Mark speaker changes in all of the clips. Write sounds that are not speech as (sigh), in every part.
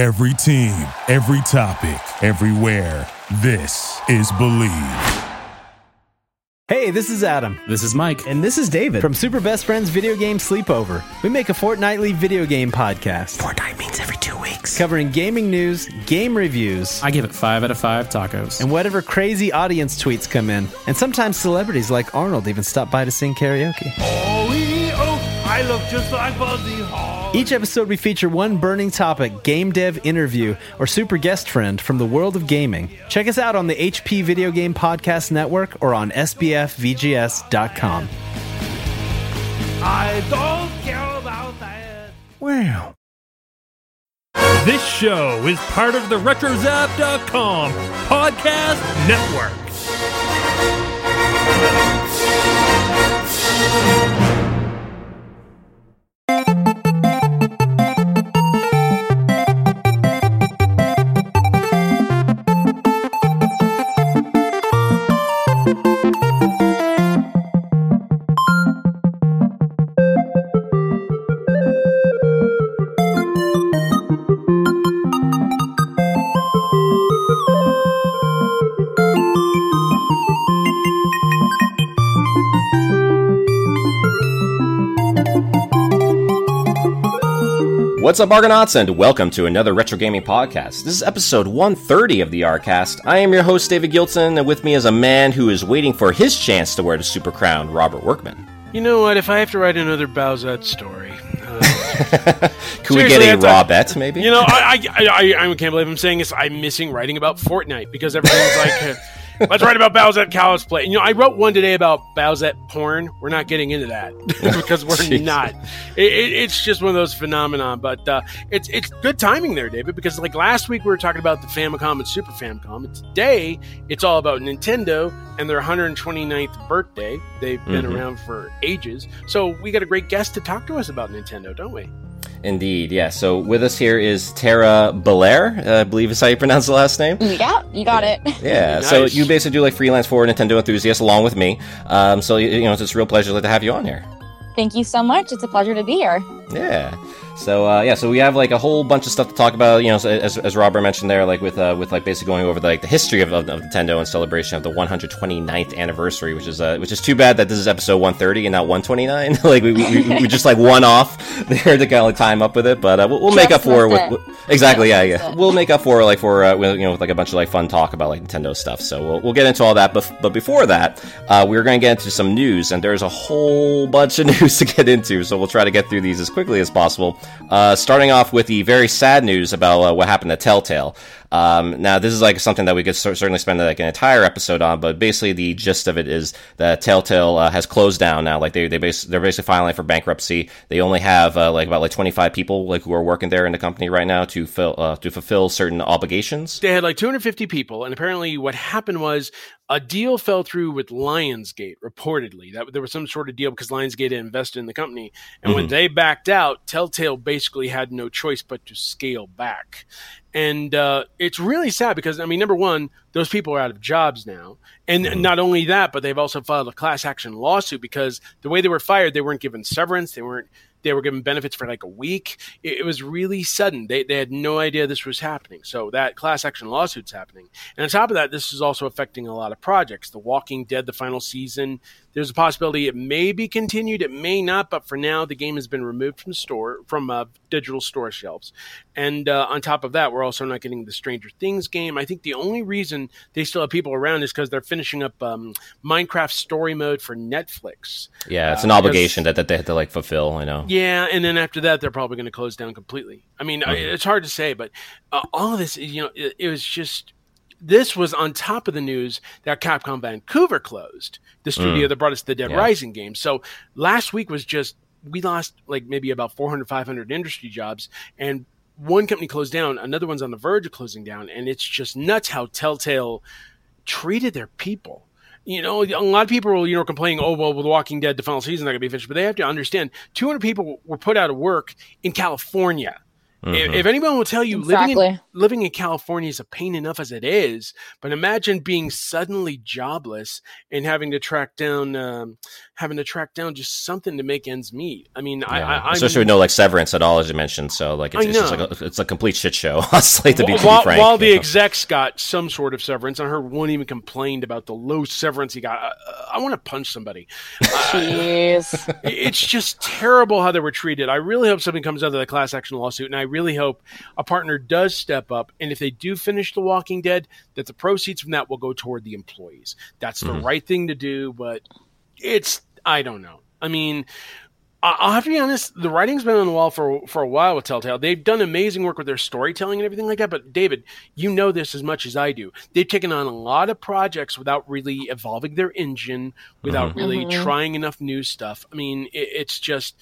Speaker 1: Every team, every topic, everywhere. This is Believe.
Speaker 2: Hey, this is Adam.
Speaker 3: This is Mike.
Speaker 2: And this is David from Super Best Friends Video Game Sleepover. We make a fortnightly video game podcast.
Speaker 3: Fortnite means every two weeks.
Speaker 2: Covering gaming news, game reviews,
Speaker 3: I give it five out of five tacos.
Speaker 2: and whatever crazy audience tweets come in. And sometimes celebrities like Arnold even stop by to sing karaoke.
Speaker 4: Oh, I look just like Buzzy Hall.
Speaker 2: Each episode, we feature one burning topic, game dev interview, or super guest friend from the world of gaming. Check us out on the HP Video Game Podcast Network or on SBFVGS.com.
Speaker 4: I don't care about that.
Speaker 2: Wow.
Speaker 4: This show is part of the RetroZap.com podcast network.
Speaker 5: What's up, Argonauts, and welcome to another Retro Gaming Podcast. This is episode 130 of the Rcast. I am your host, David Gilson, and with me is a man who is waiting for his chance to wear the Super Crown, Robert Workman.
Speaker 6: You know what? If I have to write another Bowsette story, uh, (laughs)
Speaker 5: Could we get a raw bet, maybe?
Speaker 6: you know, I, I, I, I can't believe I'm saying this. I'm missing writing about Fortnite because everyone's like, (laughs) let's write about Bowsett Bowsette cosplay. You know, I wrote one today about Bowsette porn. We're not getting into that (laughs) because we're
Speaker 5: Jeez.
Speaker 6: not. It, it, it's just one of those phenomenon. But uh, it's it's good timing there, David, because like last week we were talking about the Famicom and Super Famicom, and today it's all about Nintendo and their 129th birthday. They've been
Speaker 5: Mhm.
Speaker 6: around for ages, so we got a great guest to talk to us about Nintendo, don't we?
Speaker 5: Indeed, yeah. So with us here is Tara Belair, uh, I believe is how you pronounce the last name.
Speaker 7: Yeah, you got it.
Speaker 5: Yeah, so you basically do like freelance for Nintendo enthusiasts along with me. Um, so, you you know, it's just a real pleasure to have you on here.
Speaker 7: Thank you so much. It's a pleasure to be here.
Speaker 5: Yeah. So uh, yeah, so we have like a whole bunch of stuff to talk about. You know, so as, as Robert mentioned there, like with uh, with like basically going over like the history of, of, of Nintendo and celebration of the 129th anniversary, which is uh, which is too bad that this is episode 130 and not 129. (laughs) like we, we, we, we just like one off (laughs) there to kind of like time up with it, but uh, we'll, we'll make up for it with,
Speaker 7: it.
Speaker 5: with exactly yeah yeah
Speaker 7: it.
Speaker 5: we'll make up for it like for uh, with, you know with like a bunch of like fun talk about like Nintendo stuff. So we'll, we'll get into all that, but but before that, uh, we're going to get into some news, and there's a whole bunch of (laughs) news to get into. So we'll try to get through these as quickly as possible. Uh, starting off with the very sad news about uh, what happened to Telltale. Um, now, this is like something that we could cer- certainly spend like an entire episode on, but basically the gist of it is that Telltale uh, has closed down now. Like they they bas- they're basically filing for bankruptcy. They only have uh, like about like 25 people like who are working there in the company right now to fill uh, to fulfill certain obligations.
Speaker 6: They had like 250 people, and apparently what happened was a deal fell through with Lionsgate. Reportedly, that there was some sort of deal because Lionsgate had invested in the company, and when
Speaker 5: Mhm.
Speaker 6: they backed out, Telltale basically had no choice but to scale back. And uh, it's really sad because I mean, number one, those people are out of jobs now, and not only that, but they've also filed a class action lawsuit because the way they were fired, they weren't given severance, they weren't they were given benefits for like a week. It, it was really sudden. They, they had no idea this was happening. So that class action lawsuit's happening. And on top of that, this is also affecting a lot of projects. The Walking Dead, the final season, there's a possibility it may be continued, it may not, but for now, the game has been removed from store from uh, digital store shelves. And uh, on top of that, we're also not getting the Stranger Things game. I think the only reason they still have people around is because they're finishing up um, Minecraft Story Mode for Netflix.
Speaker 5: Yeah, it's
Speaker 6: Uh,
Speaker 5: an obligation that, that they have to like fulfill. I know.
Speaker 6: Yeah, and then after that, they're probably going to close down completely. I mean, I it's hard to say, but uh, all of this, you know, it, it was just. This was on top of the news that Capcom Vancouver closed the studio mm. that brought us the Dead
Speaker 5: Yeah.
Speaker 6: Rising game. So last week was just we lost like maybe about 400, 500 industry jobs, and one company closed down, another one's on the verge of closing down, and it's just nuts how Telltale treated their people. You know, a lot of people will, you know, complaining, oh, well, with Walking Dead, the final season's not going to be finished. But they have to understand 200 people were put out of work in California. If, if anyone will tell you living in, living in California is a pain enough as it is, but imagine being suddenly jobless and having to track down, um, having to track down just something to make ends meet. I mean,
Speaker 5: Yeah.
Speaker 6: I, I'm,
Speaker 5: Especially with no like severance at all, as you mentioned. So like it's,
Speaker 6: I
Speaker 5: it's just
Speaker 6: know.
Speaker 5: like a, it's a complete shit show. (laughs) Honestly, to be, to be
Speaker 6: while,
Speaker 5: frank.
Speaker 6: while the
Speaker 5: know.
Speaker 6: execs got some sort of severance, I heard one even complained about the low severance he got. I, I want to punch somebody.
Speaker 7: Jeez. (laughs)
Speaker 6: it's just terrible how they were treated. I really hope something comes out of the class action lawsuit, and I really hope a partner does step up. And if they do finish The Walking Dead, that the proceeds from that will go toward the employees. That's the mm-hmm. right thing to do, but it's I don't know. I mean. I- I'll have to be honest. The writing's been on the wall for for a while with Telltale. They've done amazing work with their storytelling and everything like that. But David, you know this as much as I do. They've taken on a lot of projects without really evolving their engine, without mm-hmm. really mm-hmm. trying enough new stuff. I mean, it, it's just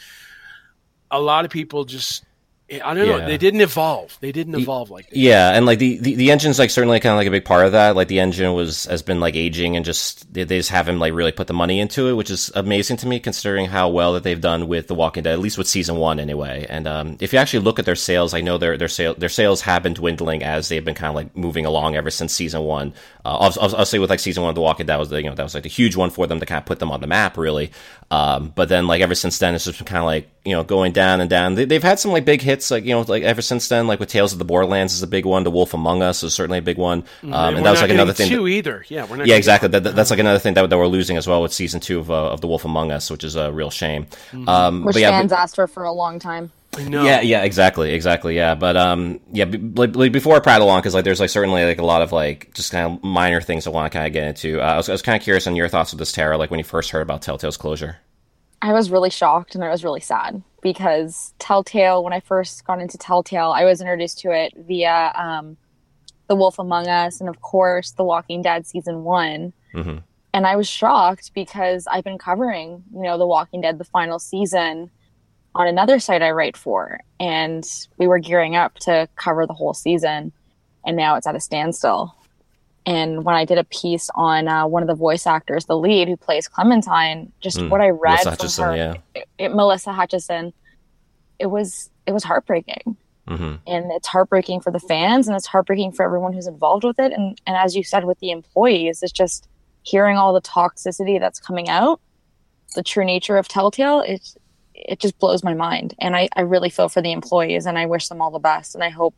Speaker 6: a lot of people just. I don't know.
Speaker 5: Yeah.
Speaker 6: They didn't evolve. They didn't evolve like that.
Speaker 5: Yeah, and like the, the, the engine's like certainly kind of like a big part of that. Like the engine was has been like aging and just they, they just haven't like really put the money into it, which is amazing to me considering how well that they've done with The Walking Dead, at least with season one anyway. And um, if you actually look at their sales, I know their their sale their sales have been dwindling as they've been kind of like moving along ever since season one. Uh, obvi- obviously, with like season one of The Walking Dead, was the, you know that was like a huge one for them to kind of put them on the map, really. Um, but then like ever since then, it's just been kind of like you know going down and down. They, they've had some like big hits, like you know like ever since then, like with Tales of the Borderlands is a big one. The Wolf Among Us is certainly a big one, um, and
Speaker 6: we're
Speaker 5: that was like another thing.
Speaker 6: Two
Speaker 5: that-
Speaker 6: either. Yeah, we're not.
Speaker 5: yeah, exactly. That, that- that's like another thing that, that we're losing as well with season two of, uh, of The Wolf Among Us, which is a real shame. Um,
Speaker 7: Which
Speaker 5: but yeah,
Speaker 7: fans
Speaker 5: but-
Speaker 7: asked for for a long time.
Speaker 6: I know.
Speaker 5: yeah, yeah, exactly, exactly, yeah. But um, yeah, b- like, like before I prattle on, because like there's like certainly like a lot of like just kind of minor things I want to kind of get into. Uh, I was, I was kind of curious on your thoughts with this, Tara, like when you first heard about Telltale's closure.
Speaker 7: I was really shocked and I was really sad because Telltale, when I first got into Telltale, I was introduced to it via um, The Wolf Among Us and, of course, The Walking Dead season one.
Speaker 5: Mhm.
Speaker 7: And I was shocked because I've been covering, you know, The Walking Dead, the final season on another site I write for. And we were gearing up to cover the whole season. And now it's at a standstill. And when I did a piece on uh, one of the voice actors, the lead who plays Clementine, just
Speaker 5: Mm,
Speaker 7: what I read
Speaker 5: Melissa
Speaker 7: from
Speaker 5: Hutchison,
Speaker 7: her,
Speaker 5: yeah.
Speaker 7: it, it- Melissa Hutchison, it was it was heartbreaking,
Speaker 5: hmm
Speaker 7: and it's heartbreaking for the fans, and it's heartbreaking for everyone who's involved with it, and and as you said with the employees, it's just hearing all the toxicity that's coming out, the true nature of Telltale. It it just blows my mind, and I I really feel for the employees, and I wish them all the best, and I hope.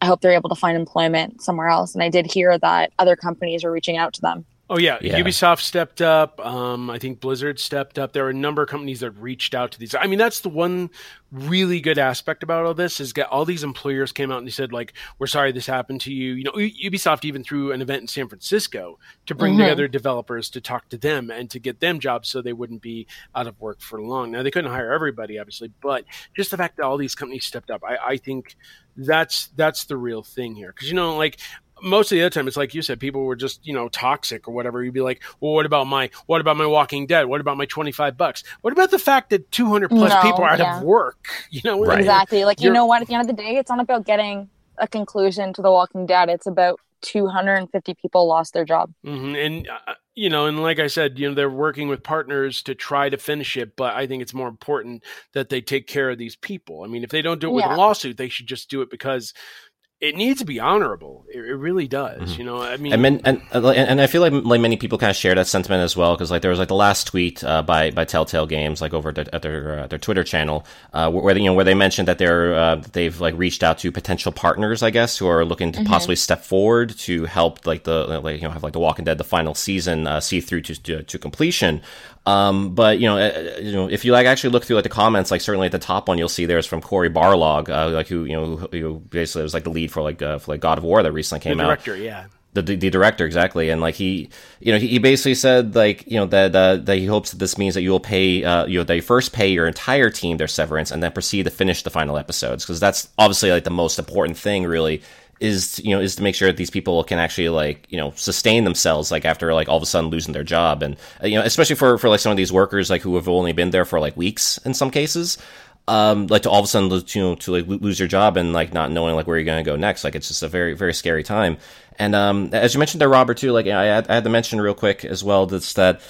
Speaker 7: I hope they're able to find employment somewhere else. And I did hear that other companies are reaching out to them.
Speaker 6: Oh yeah.
Speaker 5: Yeah.
Speaker 6: Ubisoft stepped up. Um, I think Blizzard stepped up. There are a number of companies that reached out to these. I mean, that's the one really good aspect about all this is that all these employers came out and they said like, "We're sorry this happened to you." You know, Ubisoft even threw an event in San Francisco to bring
Speaker 7: Mhm.
Speaker 6: together developers to talk to them and to get them jobs so they wouldn't be out of work for long. Now they couldn't hire everybody, obviously, but just the fact that all these companies stepped up, I, I think that's that's the real thing here. Because you know, like most of the other time it's like you said people were just you know toxic or whatever you'd be like well what about my what about my walking dead what about my 25 bucks what about the fact that 200 plus
Speaker 7: No,
Speaker 6: people are out
Speaker 7: yeah.
Speaker 6: of work (laughs) you know
Speaker 5: Right.
Speaker 7: Exactly. Like you
Speaker 6: You're-
Speaker 7: know what? At the end of the day, it's not about getting a conclusion to The Walking Dead. It's about 250 people lost their job.
Speaker 6: hmm and uh, you know and like i said you know they're working with partners to try to finish it but i think it's more important that they take care of these people i mean if they don't do it with
Speaker 7: Yeah.
Speaker 6: a lawsuit they should just do it because it needs to be honorable it, it really does
Speaker 5: Mhm.
Speaker 6: you know i mean
Speaker 5: And, men, and and and I feel like like many people kind of share that sentiment as well because like there was like the last tweet uh, by by Telltale Games like over at their at their, uh, their Twitter channel uh, where you know where they mentioned that they're uh, they've like reached out to potential partners I guess who are looking to possibly step forward to help like the like you know have like the Walking Dead the final season uh, see through to, to to completion. Um, but you know, uh, you know, if you like actually look through like the comments, like certainly at the top one, you'll see there's from Cory Barlog, uh, like who you know who, who basically was like the lead for like uh, for like God of War that recently came out.
Speaker 6: The director yeah.
Speaker 5: The, the the director exactly. And like he you know he, he basically said like you know that uh, that he hopes that this means that you will pay uh you know they first pay your entire team their severance and then proceed to finish the final episodes because that's obviously like the most important thing really is you know is to make sure that these people can actually like you know sustain themselves like after like all of a sudden losing their job. And uh, you know especially for for like some of these workers like who have only been there for like weeks in some cases um, like to all of a sudden you know to like lose your job and like not knowing like where you're going to go next. Like it's just a very very scary time. And um as you mentioned there robert too like i had, I had to mention real quick as well that's that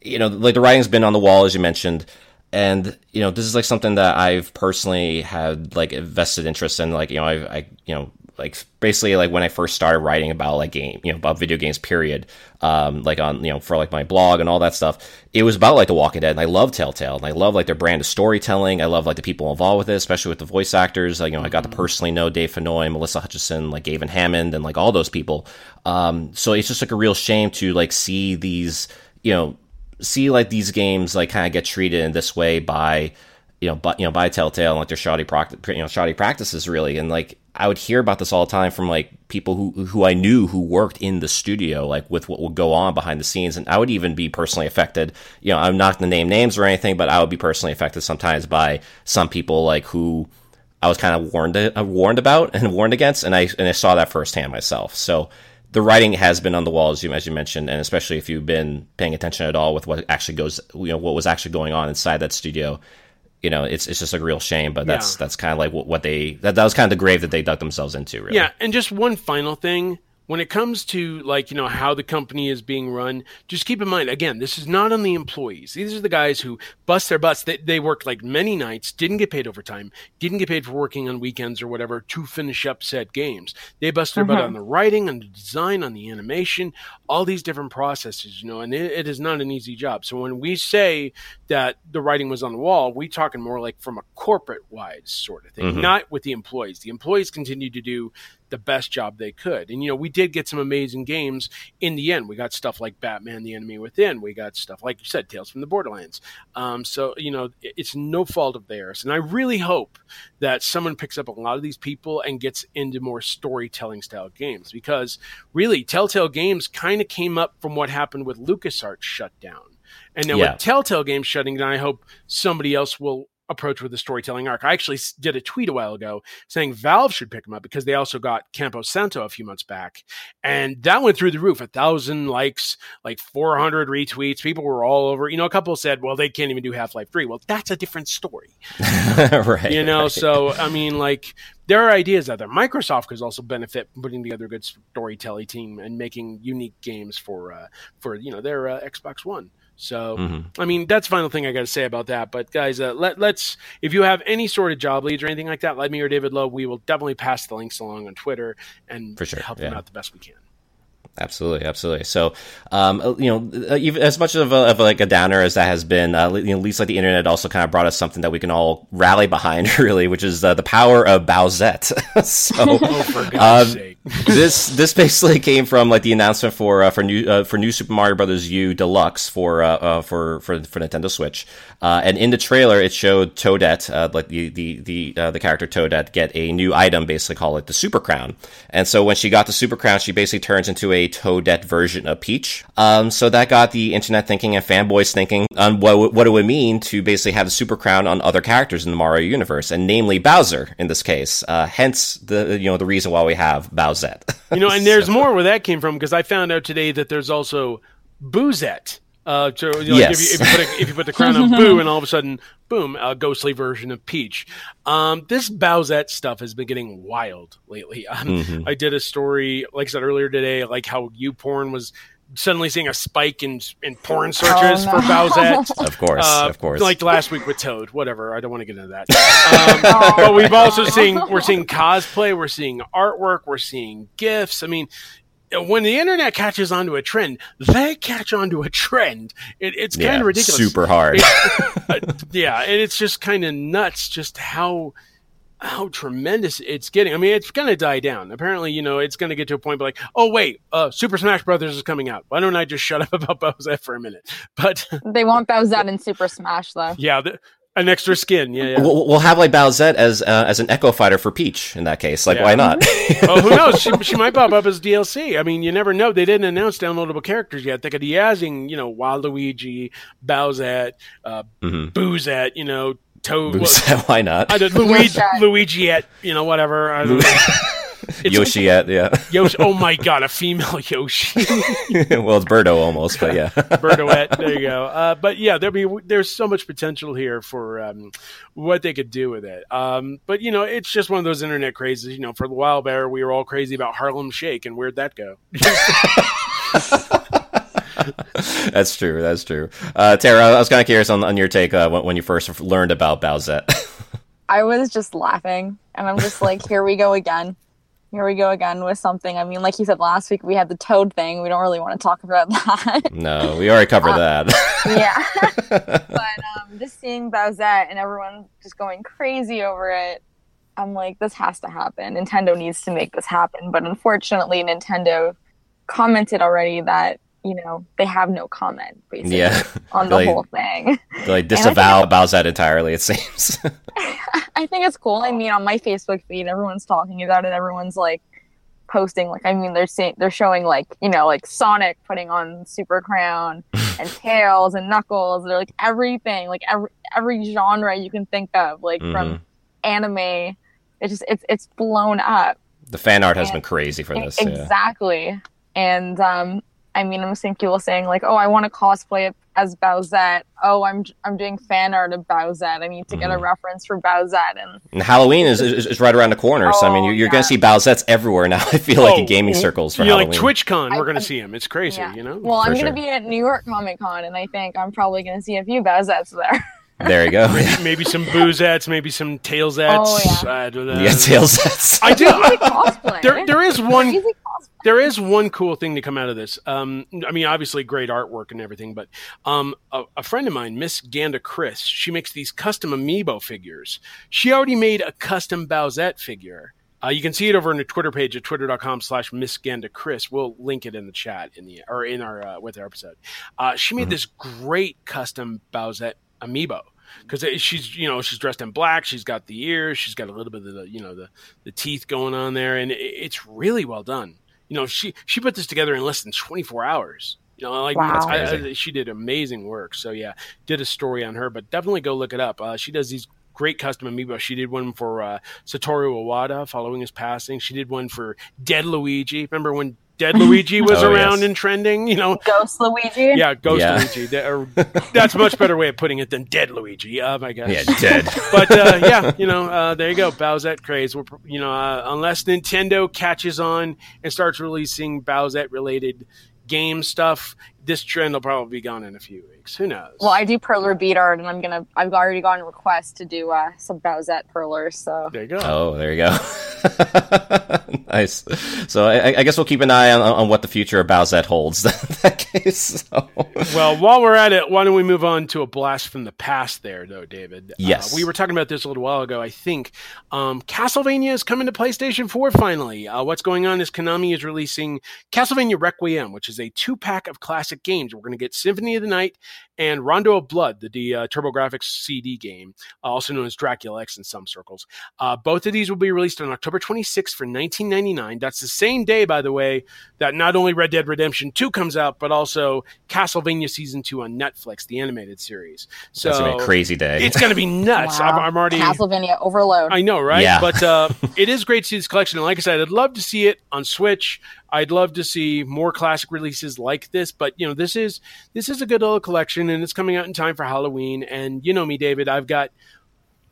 Speaker 5: you know like the writing's been on the wall as you mentioned. And you know, this is like something that I've personally had like vested interest in. Like, you know, I, I you know, like basically like when I first started writing about like game, you know, about video games, period. Um, like on you know for like my blog and all that stuff, it was about like The Walking Dead, and I love Telltale, and I love like their brand of storytelling. I love like the people involved with it, especially with the voice actors. Like, you know, I got to personally know Dave Fennoy, Melissa Hutchison, like Gavin Hammon, and like all those people. Um, so it's just like a real shame to like see these, you know, see like these games like kind of get treated in this way by you know, but you know, by Telltale and like their shoddy practice, you know, shoddy practices really. And like I would hear about this all the time from like people who who I knew who worked in the studio, like with what would go on behind the scenes. And I would even be personally affected. You know, I'm not going to name names or anything, but I would be personally affected sometimes by some people like who I was kind of warned uh, warned about and (laughs) warned against, and I and I saw that firsthand myself. So the writing has been on the wall, as you, as you mentioned, and especially if you've been paying attention at all with what actually goes, you know, what was actually going on inside that studio you know, it's it's just a real shame. But that's
Speaker 6: Yeah.
Speaker 5: that's kind of like what, what they that, that was kind of the grave that they dug themselves into. Really.
Speaker 6: Yeah, and just one final thing. When it comes to like, you know, how the company is being run, just keep in mind again, this is not on the employees. These are the guys who bust their butts. They, they worked like many nights, didn't get paid overtime, didn't get paid for working on weekends or whatever to finish up set games. They bust their butt mm-hmm. on the writing, on the design, on the animation, all these different processes, you know, and it, it is not an easy job. So when we say that the writing was on the wall, we talking more like from a corporate wide sort of thing, mm-hmm. not with the employees. The employees continue to do the best job they could. And you know, we did get some amazing games in the end. We got stuff like Batman: The Enemy Within. We got stuff like you said, Tales from the Borderlands. Um, so you know, it's no fault of theirs. And I really hope that someone picks up a lot of these people and gets into more storytelling style games because really, Telltale Games kind of came up from what happened with LucasArts shut down. And now
Speaker 5: Yeah.
Speaker 6: with Telltale Games shutting down, I hope somebody else will approach with the storytelling arc. I actually did a tweet a while ago saying Valve should pick them up because they also got Campo Santo a few months back, and that went through the roof. A thousand likes, like 400 retweets. People were all over. You know, a couple said, "Well, they can't even do Half Life Three." Well, that's a different story (laughs)
Speaker 5: right.
Speaker 6: you know
Speaker 5: right.
Speaker 6: so i mean like there are ideas out there microsoft could also benefit from putting together a good storytelling team and making unique games for uh for you know their uh, xbox one so
Speaker 5: Mm-hmm.
Speaker 6: i mean that's the final thing i got to say about that but guys uh, let, let's if you have any sort of job leads or anything like that let me or david lowe we will definitely pass the links along on twitter and
Speaker 5: For sure,
Speaker 6: help them out the best we can
Speaker 5: Absolutely, absolutely. So, um, uh, you know, uh, even as much of, a, of like a downer as that has been, uh, you know, at least like the internet also kind of brought us something that we can all rally behind, (laughs) really, which is uh, the power of Bowsette. (laughs) so, (laughs)
Speaker 6: oh
Speaker 5: this this basically came from like the announcement for uh, for new uh, for new Super Mario Brothers U Deluxe for uh, uh, for for for Nintendo Switch, uh, and in the trailer it showed Toadette, uh, like the the the the character Toadette, get a new item, basically called it the Super Crown. And so when she got the Super Crown, she basically turns into a Toadette version of Peach. Um, so that got the internet thinking and fanboys thinking on what what it would mean to basically have the Super Crown on other characters in the Mario universe, and namely Bowser in this case. Hence the you know the reason why we have Bowsette.
Speaker 6: You know, and (laughs) there's more where that came from because I found out today that there's also Boozette. Uh, so you know, like if, you, if, you put a, if you put the crown on (laughs) Boo, and all of a sudden, boom, a ghostly version of Peach. Um, this Bowsette stuff has been getting wild lately. Um,
Speaker 5: Mm-hmm.
Speaker 6: I did a story, like I said earlier today, like how YouPorn was suddenly seeing a spike in in porn searches
Speaker 7: no.
Speaker 6: for Bowsette. (laughs)
Speaker 5: Of course,
Speaker 6: Uh,
Speaker 5: of course.
Speaker 6: Like last week with Toad, whatever. I don't want to get into that. (laughs) Um, but we've also seen (laughs) we're seeing cosplay, we're seeing artwork, we're seeing gifts. I mean, when the internet catches onto a trend, they catch onto a trend. It, it's kind
Speaker 5: yeah,
Speaker 6: of ridiculous.
Speaker 5: super hard.
Speaker 6: yeah, and it's just kind of nuts just how how tremendous it's getting. I mean, it's going to die down. Apparently, you know, it's going to get to a point but like, oh wait, uh, Super Smash Brothers is coming out. Why don't I just shut up (laughs) about Bowser for a minute? But (laughs)
Speaker 7: They want Bowsette in Super Smash though.
Speaker 6: yeah, the, an extra skin. Yeah, yeah.
Speaker 5: We'll, we'll have like Bowsette as uh, as an Echo Fighter for Peach in that case. Like,
Speaker 6: Yeah.
Speaker 5: why not? (laughs)
Speaker 6: well, who knows? She, she might pop up as DLC. I mean, you never know. They didn't announce downloadable characters yet. They could be adding, you know, Waluigi, Bowsette, uh, Boozette, you know, Toad. well, (laughs)
Speaker 5: why not?
Speaker 6: I did Luigi,
Speaker 7: Yoshi.
Speaker 6: Luigiette, you know, whatever. I don't know. (laughs) It's-
Speaker 5: Yoshi, yeah, yeah. (laughs)
Speaker 6: Yoshi. Oh my god, a female Yoshi.
Speaker 5: well, it's Birdo almost, but yeah.
Speaker 6: Bertoette. There you go. Uh, but yeah, there be there's so much potential here for um, what they could do with it. Um, but you know, it's just one of those internet crazes. You know, for a while there, we were all crazy about Harlem Shake, and where'd that go? (laughs)
Speaker 5: that's true. That's true. Uh, Tara, I was kind of curious on, on your take uh, when, when you first learned about Bowsette. (laughs)
Speaker 7: I was just laughing, and I'm just like, here we go again. Here we go again with something. I mean, like you said last week, we had the toad thing. We don't really want to talk about (laughs) that.
Speaker 5: no, we already covered
Speaker 7: Uh,
Speaker 5: that.
Speaker 7: yeah. but um, just seeing Bowsette and everyone just going crazy over it, I'm like, this has to happen. Nintendo needs to make this happen. But unfortunately, Nintendo commented already that, you know, they have no comment, basically,
Speaker 5: Yeah. (laughs)
Speaker 7: on the
Speaker 5: Like-
Speaker 7: whole thing.
Speaker 5: They, like (laughs) disavow about that entirely. It seems. (laughs)
Speaker 7: I think it's cool. I mean, on my Facebook feed, everyone's talking about it. Everyone's like posting, like, I mean, they're saying they're showing like, you know, like Sonic putting on Super Crown and Tails and Knuckles. They're like everything, like every every genre you can think of, like
Speaker 5: Mhm.
Speaker 7: from anime. It's just it's it's blown up.
Speaker 5: the fan art has
Speaker 7: Yeah.
Speaker 5: been crazy for this. Yeah.
Speaker 7: exactly. And um, I mean, I'm seeing people saying like, "Oh, I want to cosplay as Bowsette. Oh, I'm I'm doing fan art of Bowsette. I need to get a
Speaker 5: Mm-hmm.
Speaker 7: reference for Bowsette." And
Speaker 5: And Halloween is, is, is right around the corner, so I mean,
Speaker 7: Oh,
Speaker 5: you're, you're
Speaker 7: yeah.
Speaker 5: going to see Bowsettes everywhere now. (laughs) I feel like
Speaker 6: Oh,
Speaker 5: in gaming circles for
Speaker 6: you know,
Speaker 5: Halloween.
Speaker 6: like TwitchCon, we're going
Speaker 7: I-
Speaker 6: to see him. It's crazy,
Speaker 7: yeah.
Speaker 6: you know.
Speaker 7: Well, I'm
Speaker 5: For
Speaker 7: going to be at New York Comic Con, and I think I'm probably going to see a few Bowsettes there. (laughs)
Speaker 5: There you go.
Speaker 6: maybe some boozettes, maybe some tailsettes.
Speaker 7: Oh, yeah.
Speaker 6: I don't know.
Speaker 5: yeah, tail sets. (laughs)
Speaker 6: I do.
Speaker 7: Crazy
Speaker 6: there, there is one. There is one cool thing to come out of this. Um, I mean, obviously great artwork and everything, but um, a, a friend of mine, Miss Ganda Chris, she makes these custom amiibo figures. She already made a custom Bowsette figure. Uh, you can see it over on the Twitter page at twitter.com slash Miss Ganda Chris. We'll link it in the chat in the or in our uh, with our episode. Uh, she made this great custom Bowsette amiibo because she's you know she's dressed in black she's got the ears she's got a little bit of the you know the the teeth going on there and it, it's really well done. You know she she put this together in less than 24 hours. You know like
Speaker 7: Wow.
Speaker 6: I- I- she did amazing work. So yeah did a story on her but definitely go look it up. Uh, she does these great custom amiibo she did one for uh, satoru iwata following his passing. She did one for dead luigi. Remember when dead luigi was
Speaker 5: Oh,
Speaker 6: around
Speaker 5: yes.
Speaker 6: and trending you know
Speaker 7: Ghost Luigi.
Speaker 6: yeah, Ghost
Speaker 5: Yeah.
Speaker 6: Luigi. That's a much better way of putting it than Dead Luigi. Oh my gosh.
Speaker 5: yeah, dead. (laughs)
Speaker 6: But uh, yeah, you know, uh, there you go, Bowsette craze. We're, you know, uh, unless Nintendo catches on and starts releasing Bowsette related game stuff, this trend will probably be gone in a few weeks. Who knows?
Speaker 7: Well, I do perler bead art, and I'm gonna. I've already gotten requests to do uh, some Bowsette perlers. So
Speaker 6: there you go.
Speaker 5: Oh, there you go. (laughs) nice. So I, I guess we'll keep an eye on, on what the future of Bowsette holds. (laughs) that case. So.
Speaker 6: Well, while we're at it, why don't we move on to a blast from the past there, though, David?
Speaker 5: Yes.
Speaker 6: Uh, we were talking about this a little while ago, I think. Um, Castlevania is coming to PlayStation 4 finally. Uh, what's going on is Konami is releasing Castlevania Requiem, which is a two pack of classic games. We're going to get Symphony of the Night and Rondo of Blood, the, the uh, TurboGrafx CD game, uh, also known as Dracula X in some circles. Uh, both of these will be released on October 26th for 1999. That's the same day, by the way, that not only Red Dead Redemption 2 comes out, but also Castlevania Season 2 on Netflix, the animated series. So
Speaker 5: That's gonna be a crazy day.
Speaker 6: It's going to be nuts. I'm, I'm already.
Speaker 7: Castlevania Overload.
Speaker 6: I know, right?
Speaker 5: Yeah.
Speaker 6: But uh, (laughs) it is great to see this collection. And like I said, I'd love to see it on Switch. I'd love to see more classic releases like this. But you know, this is this is a good little collection, and it's coming out in time for Halloween. And you know me, David, I've got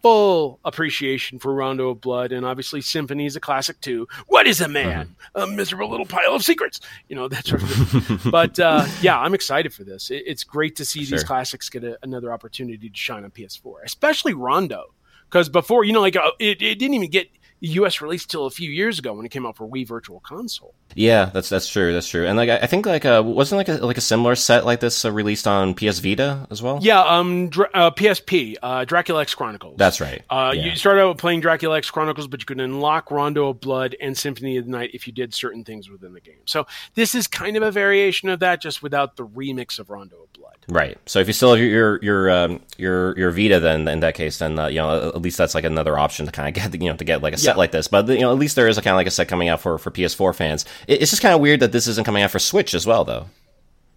Speaker 6: full appreciation for Rondo of Blood, and obviously Symphony is a classic too. What is a man? A miserable little pile of secrets. You know that sort of thing. but uh, (laughs) yeah, I'm excited for this. It, it's great to see
Speaker 5: Sure.
Speaker 6: these classics get a, another opportunity to shine on PS4, especially Rondo. Because before, you know, like uh, it, it didn't even get U.S. release till a few years ago when it came out for Wii Virtual Console.
Speaker 5: Yeah, that's that's true. That's true. And like I I think like uh wasn't like a like a similar set like this uh, released on PS Vita as well.
Speaker 6: Yeah, um, Dra- uh, PSP, uh, Dracula X Chronicles.
Speaker 5: that's right.
Speaker 6: Uh,
Speaker 5: yeah.
Speaker 6: You started out playing Dracula X Chronicles, but you could unlock Rondo of Blood and Symphony of the Night if you did certain things within the game. So this is kind of a variation of that, just without the remix of Rondo of Blood.
Speaker 5: Right. So if you still have your your your um, your, your Vita, then in that case, then uh, you know at least that's like another option to kind of get you know to get like a set
Speaker 6: Yeah.
Speaker 5: like this. But you know at least there is a kind of like a set coming out for for PS4 fans. It, it's just kind of weird that this isn't coming out for Switch as well, though.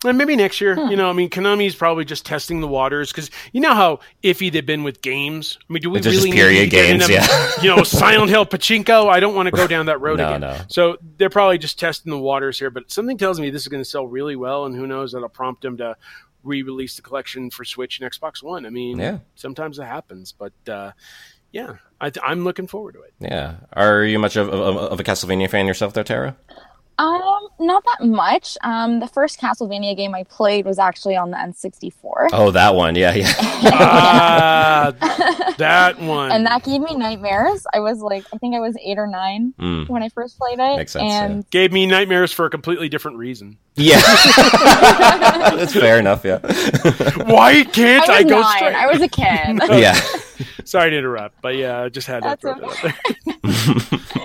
Speaker 6: And maybe next year, you know, I mean, Konami's probably just testing the waters because you know how iffy they've been with games. I mean, do we
Speaker 5: It's just
Speaker 6: really
Speaker 5: period
Speaker 6: need to get
Speaker 5: games,
Speaker 6: into,
Speaker 5: yeah.
Speaker 6: you know, Silent Hill Pachinko? I don't want to go down that road
Speaker 5: No,
Speaker 6: again.
Speaker 5: no.
Speaker 6: So they're probably just testing the waters here. But something tells me this is going to sell really well, and who knows, that'll prompt them to re-release the collection for Switch and Xbox One. I mean,
Speaker 5: Yeah.
Speaker 6: sometimes it happens, but uh, yeah, I, I'm looking forward to it.
Speaker 5: Yeah. Are you much of, of, of a Castlevania fan yourself, there, Tara?
Speaker 7: Um, not that much. Um, the first Castlevania game I played was actually on the N64.
Speaker 5: Oh, that one. Yeah, yeah. (laughs)
Speaker 6: Ah, that one.
Speaker 7: And that gave me nightmares. I was like, I think I was eight or nine
Speaker 5: Mm.
Speaker 7: when I first played it.
Speaker 5: Makes sense, yeah.
Speaker 7: and
Speaker 6: gave me nightmares for a completely different reason.
Speaker 5: Yeah. (laughs) That's fair enough, yeah.
Speaker 6: Why can't
Speaker 7: I
Speaker 6: I, go
Speaker 7: nine.
Speaker 6: straight?
Speaker 7: I was a kid.
Speaker 5: yeah. (laughs)
Speaker 6: Sorry to interrupt, but yeah, I just had to
Speaker 7: That's
Speaker 6: throw that out there. (laughs)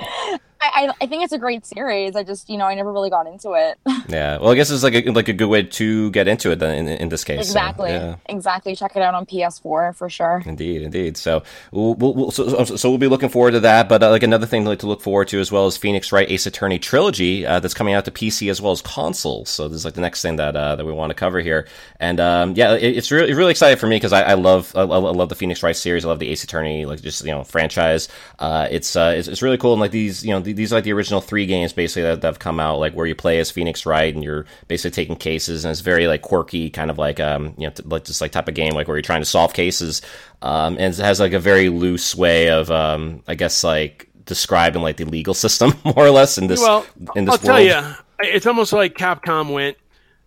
Speaker 7: I, I, I think it's a great series. I just, you know, I never really got into it. (laughs)
Speaker 5: Yeah. Well, I guess it's like a, like a good way to get into it then in, in this case. so,
Speaker 7: exactly.
Speaker 5: yeah.
Speaker 7: Exactly. Check it out on PS4 for sure.
Speaker 5: Indeed, indeed. So we'll, we'll, so, so we'll be looking forward to that. But uh, like another thing like to look forward to as well is Phoenix Wright Ace Attorney trilogy uh, that's coming out to PC as well as consoles. So this is like the next thing that uh, that we want to cover here. And um, yeah, it, it's really really exciting for me because I, I love I, I love the Phoenix Wright series. I love the Ace Attorney like just you know franchise. Uh, it's, uh, it's it's really cool and like these you know these are like the original three games basically that, that have come out like where you play as Phoenix Wright and you're basically taking cases and it's very like quirky kind of like um you know t- like just like type of game like where you're trying to solve cases um and it has like a very loose way of um I guess like describing like the legal (laughs) system more or less in this
Speaker 6: well,
Speaker 5: in this
Speaker 6: I'll
Speaker 5: world.
Speaker 6: tell you, it's almost like Capcom went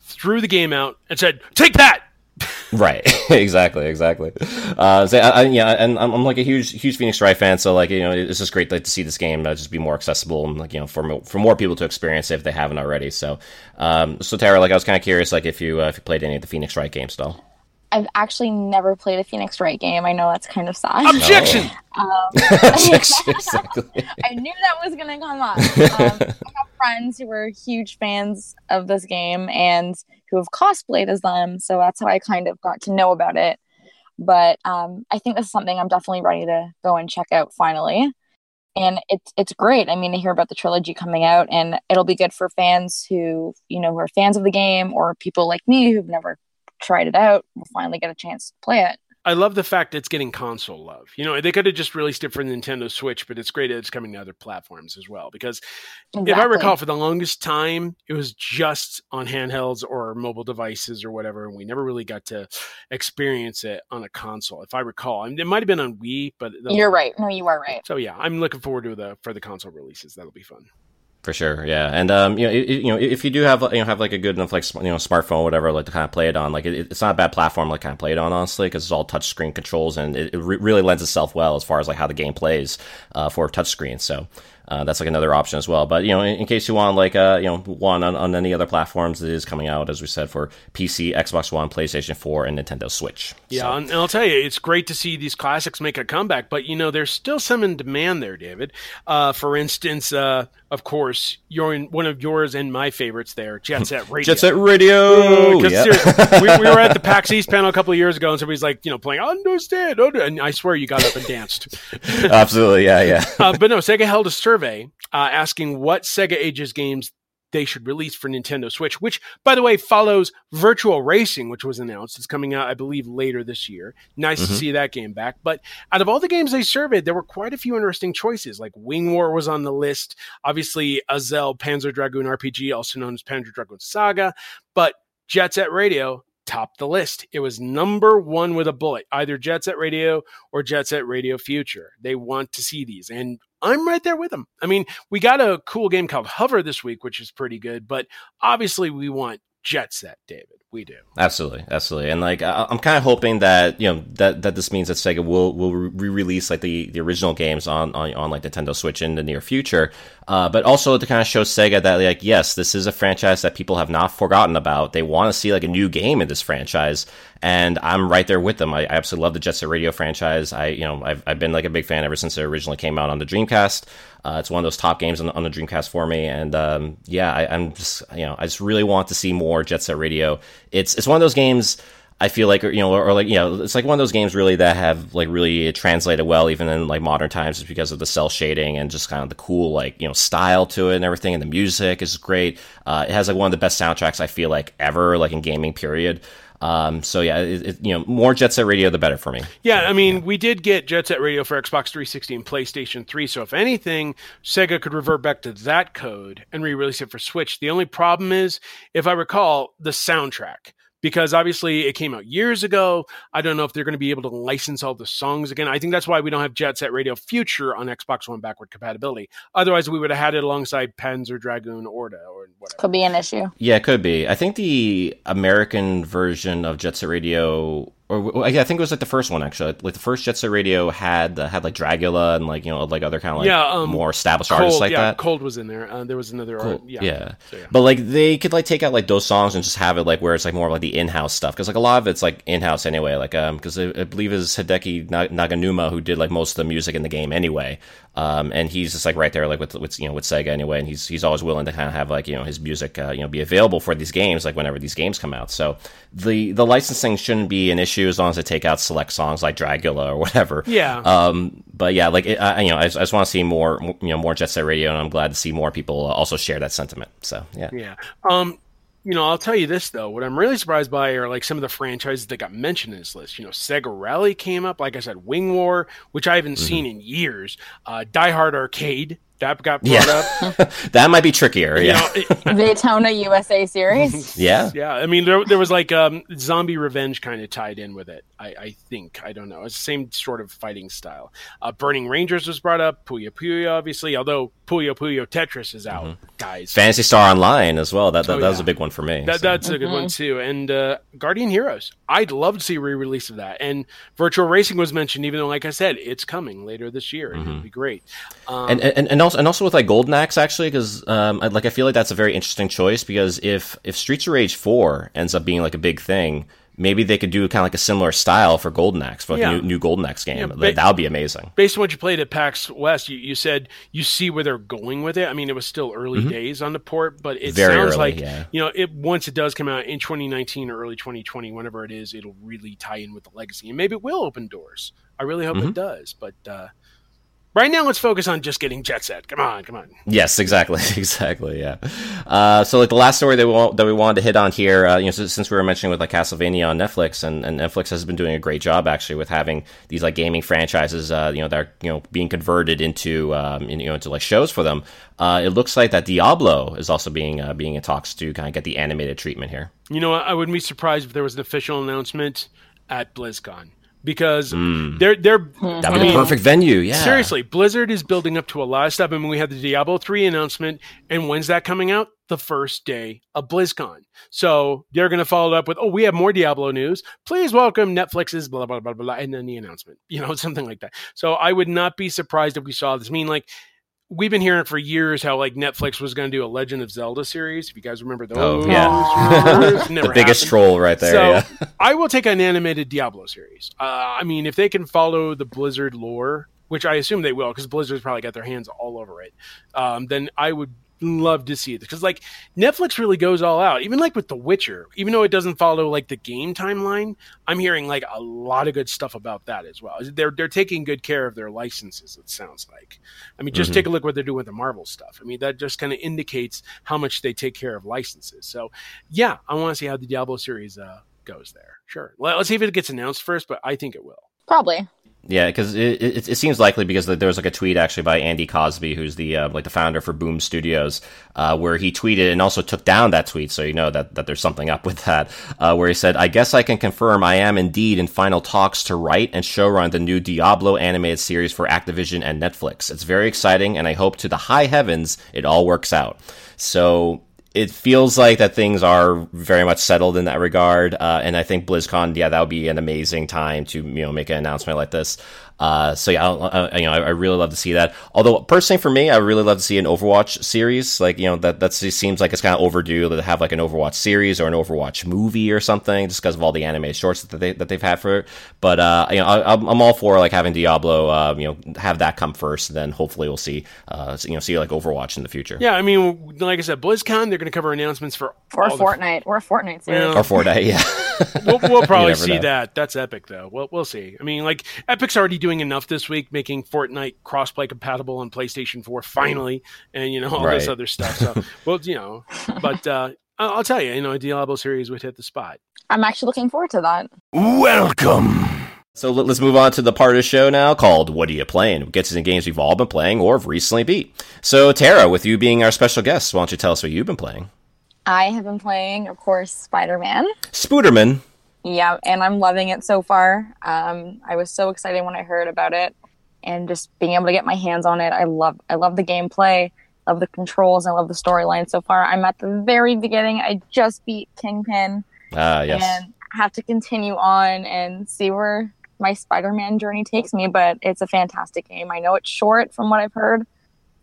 Speaker 6: threw the game out and said, "Take that."
Speaker 5: Right, (laughs) exactly, exactly. Uh, so I, I, yeah, and I'm, I'm like a huge, huge Phoenix Wright fan. So like, you know, it's just great like, to see this game uh, just be more accessible and like, you know, for mo- for more people to experience it if they haven't already. So, um, so Tara, like, I was kind of curious, like, if you uh, if you played any of the Phoenix Wright games, though.
Speaker 7: I've actually never played a Phoenix Wright game. I know that's kind of sad.
Speaker 6: Objection. (laughs) (laughs)
Speaker 5: exactly.
Speaker 7: I knew that was going to come up. Um, I have friends who were huge fans of this game and who have cosplayed as them. So that's how I kind of got to know about it. But um, I think this is something I'm definitely ready to go and check out finally. And it's it's great. I mean, to hear about the trilogy coming out, and it'll be good for fans who you know who are fans of the game, or people like me who've never tried it out will finally get a chance to play it.
Speaker 6: I love the fact it's getting console love. You know, they could have just released it for Nintendo Switch, but it's great that it's coming to other platforms as well. Because if I recall, for the longest time, it was just on handhelds or mobile devices or whatever, and we never really got to experience it on a console. If I recall, I mean, it might have been on Wii, but
Speaker 7: You're right. No, you are right.
Speaker 6: So yeah, I'm looking forward to the for the console releases. That'll be fun.
Speaker 5: For sure, yeah, and um, you know, it, you know, if you do have you know have like a good enough like you know smartphone whatever like to kind of play it on, like it, it's not a bad platform like kind of play it on honestly because it's all touchscreen controls and it, it re- really lends itself well as far as like how the game plays uh, for touchscreen. So uh, that's like another option as well. But you know, in, in case you want like uh you know one on, on any other platforms, it is coming out as we said for PC, Xbox One, PlayStation Four, and Nintendo Switch.
Speaker 6: Yeah,
Speaker 5: So-
Speaker 6: and, I'll tell you, it's great to see these classics make a comeback. But you know, there's still some in demand there, David. Uh, for instance, uh, of course, your one of yours and my favorites there, Jet Set (laughs) Radio.
Speaker 5: Jet Set Radio. Yeah.
Speaker 6: seriously, we, we were at the (laughs) PAX East panel a couple of years ago, and somebody's like, you know, playing "Understand," under-" and I swear you got up and danced. (laughs)
Speaker 5: Absolutely, yeah, yeah.
Speaker 6: uh, but no, Sega held a survey uh, asking what Sega Ages games they should release for Nintendo Switch, which, by the way, follows Virtua Racing, which was announced. It's coming out, I believe, later this year. Nice to
Speaker 5: Mhm.
Speaker 6: see that game back. But out of all the games they surveyed, there were quite a few interesting choices. Like Wing War was on the list. Obviously, Azel Panzer Dragoon RPG, also known as Panzer Dragoon Saga. But Jet Set Radio topped the list. It was number one with a bullet, either Jet Set Radio or Jet Set Radio Future. They want to see these. And I'm right there with them. I mean, we got a cool game called Hover this week, which is pretty good, but obviously we want Jet Set, David. We do.
Speaker 5: Absolutely, absolutely, and like I- I'm kind of hoping that you know that that this means that Sega will will re-release like the, the original games on, on on like Nintendo Switch in the near future, uh, but also to kind of show Sega that like yes, this is a franchise that people have not forgotten about. They want to see like a new game in this franchise, and I'm right there with them. I, I absolutely love the Jet Set Radio franchise. I you know I've I've been like a big fan ever since it originally came out on the Dreamcast. Uh, it's one of those top games on, on the Dreamcast for me, and um, yeah, I, I'm just you know I just really want to see more Jet Set Radio. It's it's one of those games I feel like, or, you know, or, or like you know, it's like one of those games really that have like really translated well even in like modern times, just because of the cell shading and just kind of the cool like you know style to it and everything, and the music is great. Uh, it has like one of the best soundtracks I feel like ever, like in gaming period. Um, so yeah, it, it, you know, more Jet Set Radio, the better for me.
Speaker 6: Yeah, I mean, we did get Jet Set Radio for Xbox 360 and PlayStation 3, so if anything, Sega could revert back to that code and re release it for Switch. The only problem is, if I recall, the soundtrack. Because obviously it came out years ago. I don't know if they're going to be able to license all the songs again. I think that's why we don't have Jet Set Radio Future on Xbox One backward compatibility. Otherwise, we would have had it alongside Panzer Dragoon Orta or whatever.
Speaker 7: Could be an issue.
Speaker 5: Yeah, it could be. I think the American version of Jet Set Radio, or I think it was like the first one actually. Like the first Jet Set Radio had uh, had like Dragula and like you know like other kind of like
Speaker 6: Yeah, um,
Speaker 5: more established artists like
Speaker 6: yeah,
Speaker 5: that.
Speaker 6: Cold was in there. Uh, there was another. art- yeah,
Speaker 5: yeah.
Speaker 6: So, yeah.
Speaker 5: But like they could like take out like those songs and just have it like where it's like more of like the in-house stuff because like a lot of it's like in-house anyway. Like um because I, I believe it's Hideki Na- Naganuma who did like most of the music in the game anyway. Um and he's just like right there like with with you know with Sega anyway, and he's he's always willing to kind of have like you know his music uh, you know be available for these games like whenever these games come out. So the the licensing shouldn't be an issue as long as they take out select songs like Dragula or whatever.
Speaker 6: Yeah.
Speaker 5: Um, but yeah, like it, I, you know, I, just- I just want to see more, you know, more Jet Set Radio, and I'm glad to see more people also share that sentiment. So yeah,
Speaker 6: Yeah. Um, you know, I'll tell you this though. What I'm really surprised by are like some of the franchises that got mentioned in this list. You know, Sega Rally came up. Like I said, Wing War, which I haven't seen in years. Uh, Die Hard Arcade that got brought
Speaker 5: Yeah.
Speaker 6: up. (laughs)
Speaker 5: that might be trickier.
Speaker 6: You
Speaker 5: Yeah,
Speaker 6: know, it- (laughs) (laughs)
Speaker 7: Daytona USA series.
Speaker 5: yeah.
Speaker 6: yeah. I mean, there, there was like um, Zombie Revenge kind of tied in with it. I, I think. I don't know. It's the same sort of fighting style. Uh, Burning Rangers was brought up. Puyo Puyo, obviously. Although Puyo Puyo Tetris is out, guys.
Speaker 5: Phantasy Star Online as well. That that,
Speaker 6: Oh,
Speaker 5: that was a big one for me.
Speaker 6: That,
Speaker 5: so.
Speaker 6: that's a good one too. And uh, Guardian Heroes, I'd love to see a re-release of that. And Virtua Racing was mentioned, even though, like I said, it's coming later this year. and It'd be great. Um,
Speaker 5: and, and and also and also with like Golden Axe actually because um I- like I feel like that's a very interesting choice because if if Streets of Rage four ends up being like a big thing. Maybe they could do kind of like a similar style for Golden Axe, for like
Speaker 6: Yeah.
Speaker 5: a new, new Golden Axe game.
Speaker 6: Yeah, ba-
Speaker 5: that would be amazing.
Speaker 6: based on what you played at PAX West, you, you said you see where they're going with it. I mean, it was still early days on the port, but it
Speaker 5: Mm-hmm. Very
Speaker 6: sounds
Speaker 5: early,
Speaker 6: like
Speaker 5: yeah.
Speaker 6: you know, it once it does come out in 2019 or early 2020, whenever it is, it'll really tie in with the legacy, and maybe it will open doors. I really hope
Speaker 5: Mm-hmm.
Speaker 6: it does. But uh, right now, let's focus on just getting Jet Set. Come on, come on.
Speaker 5: Yes, exactly, (laughs) exactly. Yeah. Uh, so, like the last story that we want, that we wanted to hit on here, uh, you know, since, since we were mentioning with like Castlevania on Netflix, and, and Netflix has been doing a great job actually with having these like gaming franchises, uh, you know, that are you know being converted into um, you know into like shows for them. Uh, it looks like that Diablo is also being uh, being in talks to kind of get the animated treatment here.
Speaker 6: You know. I wouldn't be surprised if there was an official announcement at BlizzCon because hmm. they're they're
Speaker 5: that'd be
Speaker 6: mean,
Speaker 5: a perfect venue. Yeah.
Speaker 6: Seriously, Blizzard is building up to a lot of stuff. I mean, we had the Diablo 3 announcement, and when's that coming out? The first day of BlizzCon. So they're going to follow it up with, oh, we have more Diablo news. Please welcome Netflix's blah, blah, blah, blah, blah, and then the announcement, (laughs) you know, something like that. So I would not be surprised if we saw this. I mean, like, we've been hearing for years how, like, Netflix was going to do a Legend of Zelda series. If you guys remember those.
Speaker 5: Oh, yeah. (laughs) the biggest
Speaker 6: happened.
Speaker 5: troll right there.
Speaker 6: So
Speaker 5: yeah. (laughs)
Speaker 6: I will take an animated Diablo series. Uh, I mean, if they can follow the Blizzard lore, which I assume they will, because Blizzard's probably got their hands all over it, um, then I would love to see it. Because like Netflix really goes all out, even like with The Witcher, even though it doesn't follow like the game timeline. I'm hearing like a lot of good stuff about that as well. They're they're taking good care of their licenses. It sounds like. I mean, just take a look what they're doing with the Marvel stuff. I mean, that just kind of indicates how much they take care of licenses. So yeah, I want to see how the Diablo series uh, goes there. Sure. Let, us see if it gets announced first, but I think it will.
Speaker 7: Probably.
Speaker 5: Yeah, because it, it, it seems likely because there was like a tweet actually by Andy Cosby, who's the uh, like the founder for Boom Studios, uh, where he tweeted and also took down that tweet, so you know that, that there's something up with that. Uh, where he said, "I guess I can confirm I am indeed in final talks to write and showrun the new Diablo animated series for Activision and Netflix. It's very exciting, and I hope to the high heavens it all works out." So it feels like that things are very much settled in that regard. Uh, and I think BlizzCon, yeah, that would be an amazing time to you know make an announcement like this. Uh, so yeah, I, I, you know, I, I really love to see that. Although personally, for me, I really love to see an Overwatch series. Like you know, that that seems like it's kind of overdue to have like an Overwatch series or an Overwatch movie or something, just because of all the anime shorts that they that they've had for it. But uh, you know, I, I'm I'm all for like having Diablo, uh, you know, have that come first, then hopefully we'll see, uh, you know, see like Overwatch in the future.
Speaker 6: Yeah, I mean, like I said, BlizzCon, they're going to cover announcements for
Speaker 7: Or
Speaker 6: all the-
Speaker 7: Fortnite. Or a Fortnite series.
Speaker 6: Yeah.
Speaker 5: Or Fortnite, yeah.
Speaker 6: we'll, we'll (laughs) probably see
Speaker 5: know.
Speaker 6: that. That's Epic, though. We'll, we'll see. I mean, like, Epic's already doing enough this week, making Fortnite crossplay compatible on PlayStation 4 finally, and, you know, all this other stuff. So, (laughs) well, you know, but uh, I'll I'll tell you, you know, a Diablo series would hit the spot.
Speaker 7: I'm actually looking forward to that.
Speaker 1: Welcome.
Speaker 5: So let- let's move on to the part of the show now called "What Are You Playing?" It gets into games we've all been playing or have recently beat. So Tara, with you being our special guest, why don't you tell us what you've been playing?
Speaker 7: I have been playing, of course, Spider Man.
Speaker 5: Spooderman.
Speaker 7: Yeah, and I'm loving it so far. Um, I was so excited when I heard about it, and just being able to get my hands on it. I love, I love the gameplay. love the controls, I love the storyline so far. I'm at the very beginning. I just beat Kingpin
Speaker 5: Ah, yes.
Speaker 7: and have to continue on and see where my Spider-Man journey takes me. But it's a fantastic game. I know it's short from what I've heard,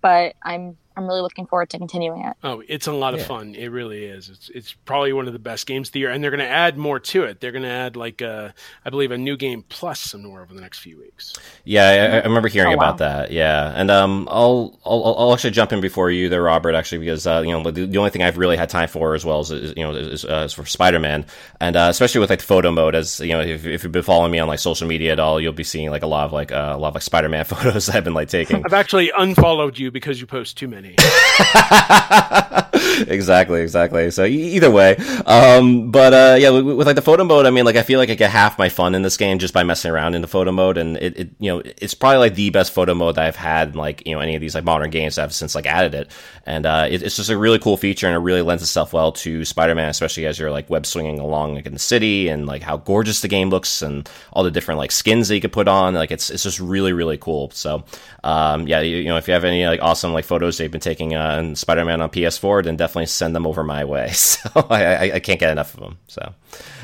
Speaker 7: but I'm I'm really looking forward to continuing it.
Speaker 6: Oh, it's a lot of fun. It really is. It's it's probably one of the best games of the year, and they're going to add more to it. They're going to add like uh, I believe a new game plus some more over the next few weeks.
Speaker 5: Yeah, I, I remember hearing
Speaker 7: Oh, wow.
Speaker 5: about that. Yeah, and um, I'll, I'll I'll actually jump in before you there, Robert. Actually, because uh, you know the, the only thing I've really had time for as well is, is you know is, uh, is for Spider Man, and uh, especially with like the photo mode. As you know, if, if you've been following me on like social media at all, you'll be seeing like a lot of like uh, a lot of like Spider Man (laughs) photos that I've been like taking.
Speaker 6: I've actually unfollowed you because you post too many. (laughs)
Speaker 5: exactly, exactly. So either way, um, but uh, yeah, with, with like the photo mode, I mean, like I feel like I get half my fun in this game just by messing around in the photo mode, and it, it you know, it's probably like the best photo mode that I've had in like you know any of these like modern games that have since like added it, and uh, it, it's just a really cool feature, and it really lends itself well to Spider-Man, especially as you're like web swinging along like in the city, and like how gorgeous the game looks, and all the different like skins that you could put on, like it's it's just really really cool. So um, yeah, you, you know, if you have any like awesome like photos they've been taking uh, on Spider-Man on PS4, then definitely send them over my way. (laughs) So I, I, I can't get enough of them. So,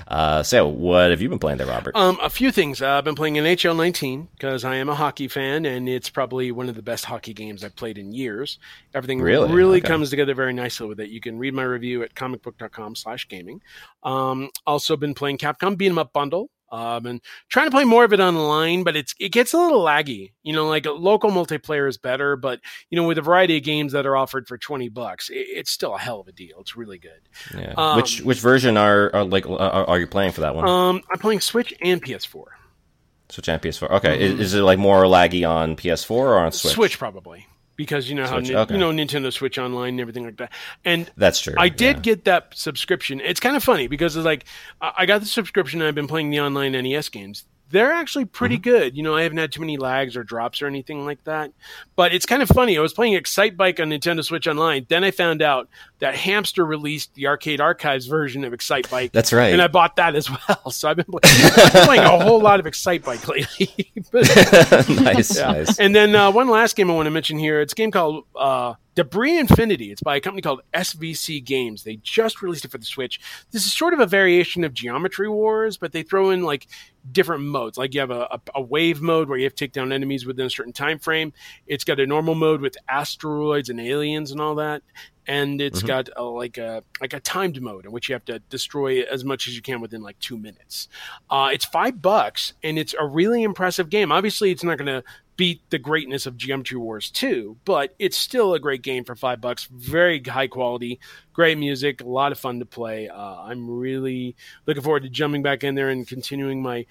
Speaker 5: uh, so what have you been playing there, Robert?
Speaker 6: Um, a few things. Uh, I've been playing NHL 19 because I am a hockey fan, and it's probably one of the best hockey games I've played in years. Everything
Speaker 5: Really?
Speaker 6: really
Speaker 5: Okay.
Speaker 6: comes together very nicely with it. You can read my review at comicbook.com/slash gaming. Um, also been playing Capcom Beat 'em Up Bundle. Um, and trying to play more of it online, but it's it gets a little laggy. You know, like local multiplayer is better, but you know, with a variety of games that are offered for twenty bucks, it, it's still a hell of a deal. It's really good.
Speaker 5: yeah.
Speaker 6: um,
Speaker 5: which which version are, are like are, are you playing for that one?
Speaker 6: Um, I'm playing Switch and PS4.
Speaker 5: Switch and PS4. Okay, is, is it like more laggy on PS4 or on Switch?
Speaker 6: Switch probably because you know how
Speaker 5: Switch,
Speaker 6: Nin-
Speaker 5: okay.
Speaker 6: you know Nintendo Switch Online and everything like that. And
Speaker 5: That's true.
Speaker 6: I did
Speaker 5: yeah.
Speaker 6: get that subscription. It's kind of funny because it's like I I got the subscription and I've been playing the online NES games. They're actually pretty
Speaker 5: Mm-hmm.
Speaker 6: good. You know, I haven't had too many lags or drops or anything like that. But it's kind of funny. I was playing Excitebike on Nintendo Switch Online. Then I found out that Hamster released the Arcade Archives version of Excitebike.
Speaker 5: That's right.
Speaker 6: And I bought that as (laughs) well. So I've been, play- I've been (laughs) playing a whole lot of Excitebike lately. But- (laughs)
Speaker 5: nice, nice.
Speaker 6: and then uh, one last game I want to mention here. It's a game called uh, Debris Infinity. It's by a company called SVC Games. They just released it for the Switch. This is sort of a variation of Geometry Wars, but they throw in like different modes. Like you have a, a, a wave mode where you have to take down enemies within a certain time frame. It's got a normal mode with asteroids and aliens and all that. And it's
Speaker 5: Mm-hmm.
Speaker 6: got a, like a like a timed mode in which you have to destroy as much as you can within like two minutes. Uh, it's five bucks, and it's a really impressive game. Obviously, it's not going to beat the greatness of Geometry Wars 2, but it's still a great game for five bucks. Very high quality, great music, a lot of fun to play. Uh, I'm really looking forward to jumping back in there and continuing my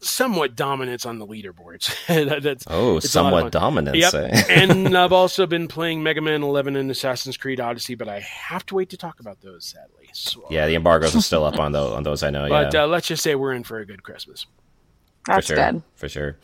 Speaker 6: somewhat dominance on the leaderboards. (laughs) That- that's,
Speaker 5: Oh,
Speaker 6: it's a lot of
Speaker 5: somewhat
Speaker 6: fun.
Speaker 5: dominance.
Speaker 6: Yep.
Speaker 5: eh? (laughs)
Speaker 6: and (laughs) I've also been playing Mega Man 11 and Assassin's Creed Odyssey, but I have to wait to talk about those, sadly. So,
Speaker 5: yeah, the embargoes are still up on those. On those, I know.
Speaker 6: but
Speaker 5: yeah.
Speaker 6: uh, let's just say we're in for a good Christmas.
Speaker 7: That's
Speaker 5: for sure,
Speaker 7: good.
Speaker 5: For sure.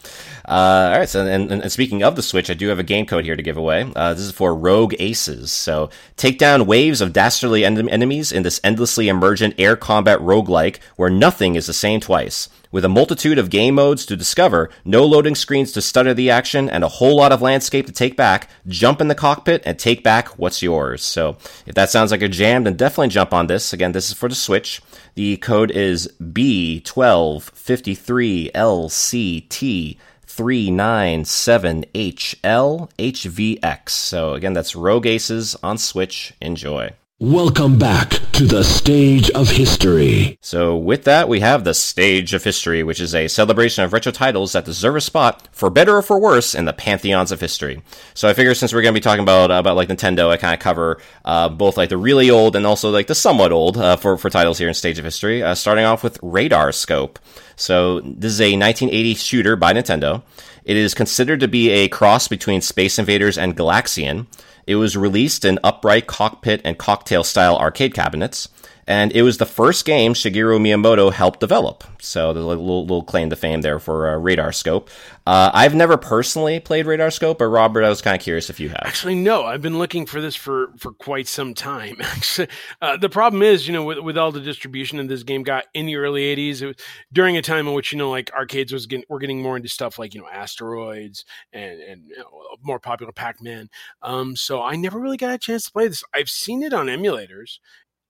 Speaker 5: Uh, all right. So, and, and speaking of the Switch, I do have a game code here to give away. Uh, this is for Rogue Aces. So, take down waves of dastardly en- enemies in this endlessly emergent air combat roguelike where nothing is the same twice. With a multitude of game modes to discover, no loading screens to stutter the action, and a whole lot of landscape to take back, jump in the cockpit and take back what's yours. So, if that sounds like a jam, then definitely jump on this. Again, this is for the Switch. The code is B1253LCT. 397HL HVX. So again, that's Rogue Aces on Switch. Enjoy.
Speaker 8: Welcome back to the stage of history.
Speaker 5: So with that, we have the Stage of History, which is a celebration of retro titles that deserve a spot, for better or for worse, in the pantheons of history. So I figure since we're going to be talking about about like Nintendo, I kind of cover uh, both like the really old and also like the somewhat old uh, for for titles here in Stage of History. Uh, starting off with Radar Scope. So this is a 1980 shooter by Nintendo. It is considered to be a cross between Space Invaders and Galaxian. It was released in upright cockpit and cocktail style arcade cabinets, and it was the first game Shigeru Miyamoto helped develop. So the little, little claim to fame there for uh, Radar Scope. Uh, I've never personally played Radar Scope, but Robert, I was kind of curious if you have.
Speaker 6: Actually, no. I've been looking for this for for quite some time. (laughs) Actually, uh, the problem is, you know, with, with all the distribution that this game got in the early '80s, was, during a time in which you know, like arcades was getting, were getting more into stuff like you know asteroids and and you know, more popular Pac-Man. Um, so I never really got a chance to play this. I've seen it on emulators.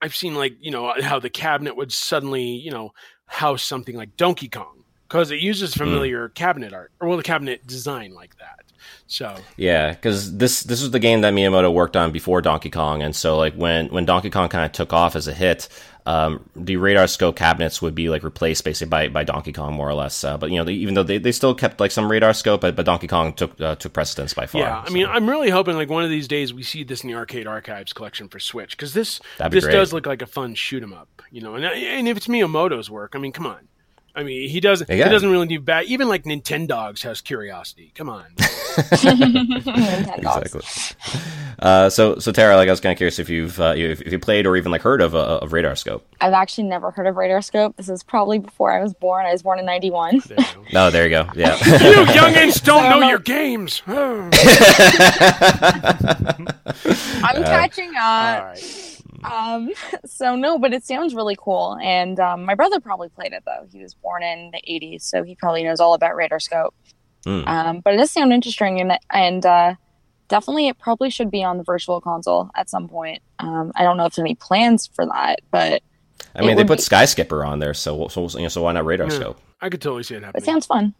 Speaker 6: I've seen like you know how the cabinet would suddenly you know house something like Donkey Kong because it uses familiar mm. cabinet art or well the cabinet design like that. So
Speaker 5: yeah, because this this was the game that Miyamoto worked on before Donkey Kong, and so like when when Donkey Kong kind of took off as a hit, um, the radar scope cabinets would be like replaced basically by, by Donkey Kong more or less. Uh, but you know, they, even though they, they still kept like some radar scope, but, but Donkey Kong took uh, took precedence by far.
Speaker 6: Yeah, I mean, I'm really hoping like one of these days we see this in the Arcade Archives collection for Switch because this this
Speaker 5: great.
Speaker 6: does look like a fun shoot 'em up, you know. And and if it's Miyamoto's work, I mean, come on. I mean, he doesn't.
Speaker 5: Yeah.
Speaker 6: He doesn't really do bad. Even like Nintendogs has curiosity. Come on. (laughs)
Speaker 5: exactly. Uh, so, so Tara, like I was kind of curious if you've uh, if, if you played or even like heard of uh, of Radar Scope.
Speaker 7: I've actually never heard of Radar Scope. This is probably before I was born. I was born in '91.
Speaker 5: No, there you go. Yeah. (laughs)
Speaker 6: you youngins (laughs) don't know your games.
Speaker 7: I'm catching up.
Speaker 6: All right.
Speaker 7: Um, (laughs) so no, but it sounds really cool. And um, my brother probably played it though. He was born in the '80s, so he probably knows all about Radar Scope.
Speaker 5: Mm.
Speaker 7: Um, but it does sound interesting, and and uh, definitely it probably should be on the Virtual Console at some point. Um, I don't know if there's any plans for that, but
Speaker 5: I mean, they put
Speaker 7: be-
Speaker 5: Sky Skipper on there, so so you know, so why not Radar
Speaker 6: Yeah.
Speaker 5: Scope?
Speaker 6: I could totally see it happening.
Speaker 7: it sounds fun.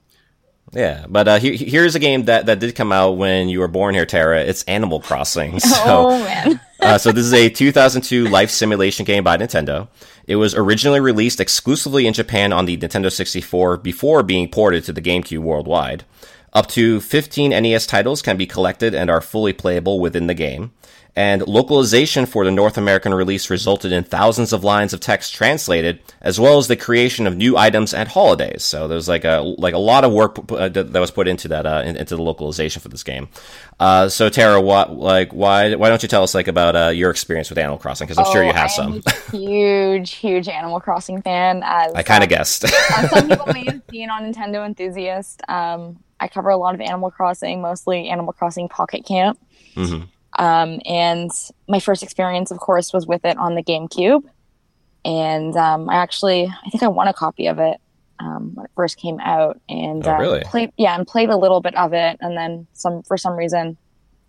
Speaker 5: Yeah, but uh, here, here's a game that, that did come out when you were born here, Tara. It's Animal Crossing. (laughs) So, (laughs)
Speaker 7: oh man, (laughs)
Speaker 5: uh, so this is a 2002 life simulation game by Nintendo. It was originally released exclusively in Japan on the Nintendo 64 before being ported to the GameCube worldwide. Up to 15 NES titles can be collected and are fully playable within the game. And localization for the North American release resulted in thousands of lines of text translated, as well as the creation of new items and holidays. So there's like a like a lot of work uh, that was put into that uh, in- into the localization for this game. Uh, so Tara, what like why why don't you tell us like about uh, your experience with Animal Crossing? Because I'm sure you
Speaker 7: Oh,
Speaker 5: have
Speaker 7: I
Speaker 5: some.
Speaker 7: huge, huge Animal Crossing fan. As
Speaker 5: I kind of
Speaker 7: um,
Speaker 5: guessed.
Speaker 7: uh, some people (laughs) may have seen on Nintendo Enthusiast. Um, I cover a lot of Animal Crossing, mostly Animal Crossing Pocket Camp.
Speaker 5: Mhm.
Speaker 7: Um, and my first experience, of course, was with it on the GameCube. And um, I actually, I think I won a copy of it um, when it first came out, and
Speaker 5: Oh,
Speaker 7: uh,
Speaker 5: really?
Speaker 7: played, yeah, and played a little bit of it, and then some for some reason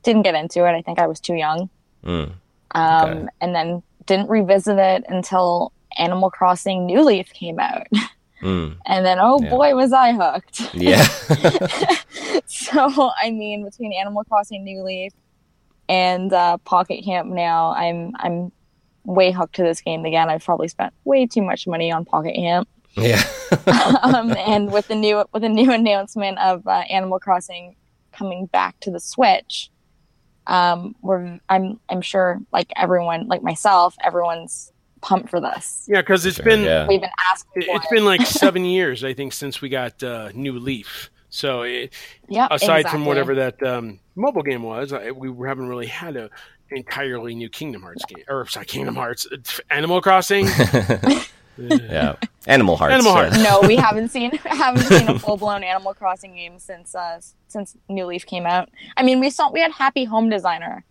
Speaker 7: didn't get into it. I think I was too young.
Speaker 5: Mm.
Speaker 7: Um,
Speaker 5: Okay.
Speaker 7: and then didn't revisit it until Animal Crossing New Leaf came out. (laughs)
Speaker 5: Mm.
Speaker 7: And then, oh
Speaker 5: Yeah.
Speaker 7: boy, was I hooked.
Speaker 5: Yeah. (laughs)
Speaker 7: so, I mean, between Animal Crossing New Leaf and uh, Pocket Camp now, I'm I'm way hooked to this game again. I've probably spent way too much money on Pocket Camp.
Speaker 5: yeah. (laughs)
Speaker 7: um, and with the new with the new announcement of uh, Animal Crossing coming back to the Switch, um, we're I'm I'm sure like everyone like myself, everyone's pumped for this.
Speaker 6: Yeah, because it's
Speaker 5: Sure,
Speaker 6: been
Speaker 5: yeah.
Speaker 7: We've been asking.
Speaker 6: it-
Speaker 7: for
Speaker 6: it's
Speaker 7: it.
Speaker 6: been like (laughs) seven years, I think, since we got uh, New Leaf. So it,
Speaker 7: yeah.
Speaker 6: aside from whatever that um, mobile game was, I, we haven't really had a entirely new Kingdom Hearts game, or sorry, Kingdom Hearts, Animal Crossing. (laughs)
Speaker 5: yeah. Animal Hearts.
Speaker 6: Animal
Speaker 5: yeah.
Speaker 6: Hearts.
Speaker 7: no, we (laughs) haven't seen (laughs) haven't seen a full blown Animal Crossing game since uh since New Leaf came out. I mean, we saw we had Happy Home Designer,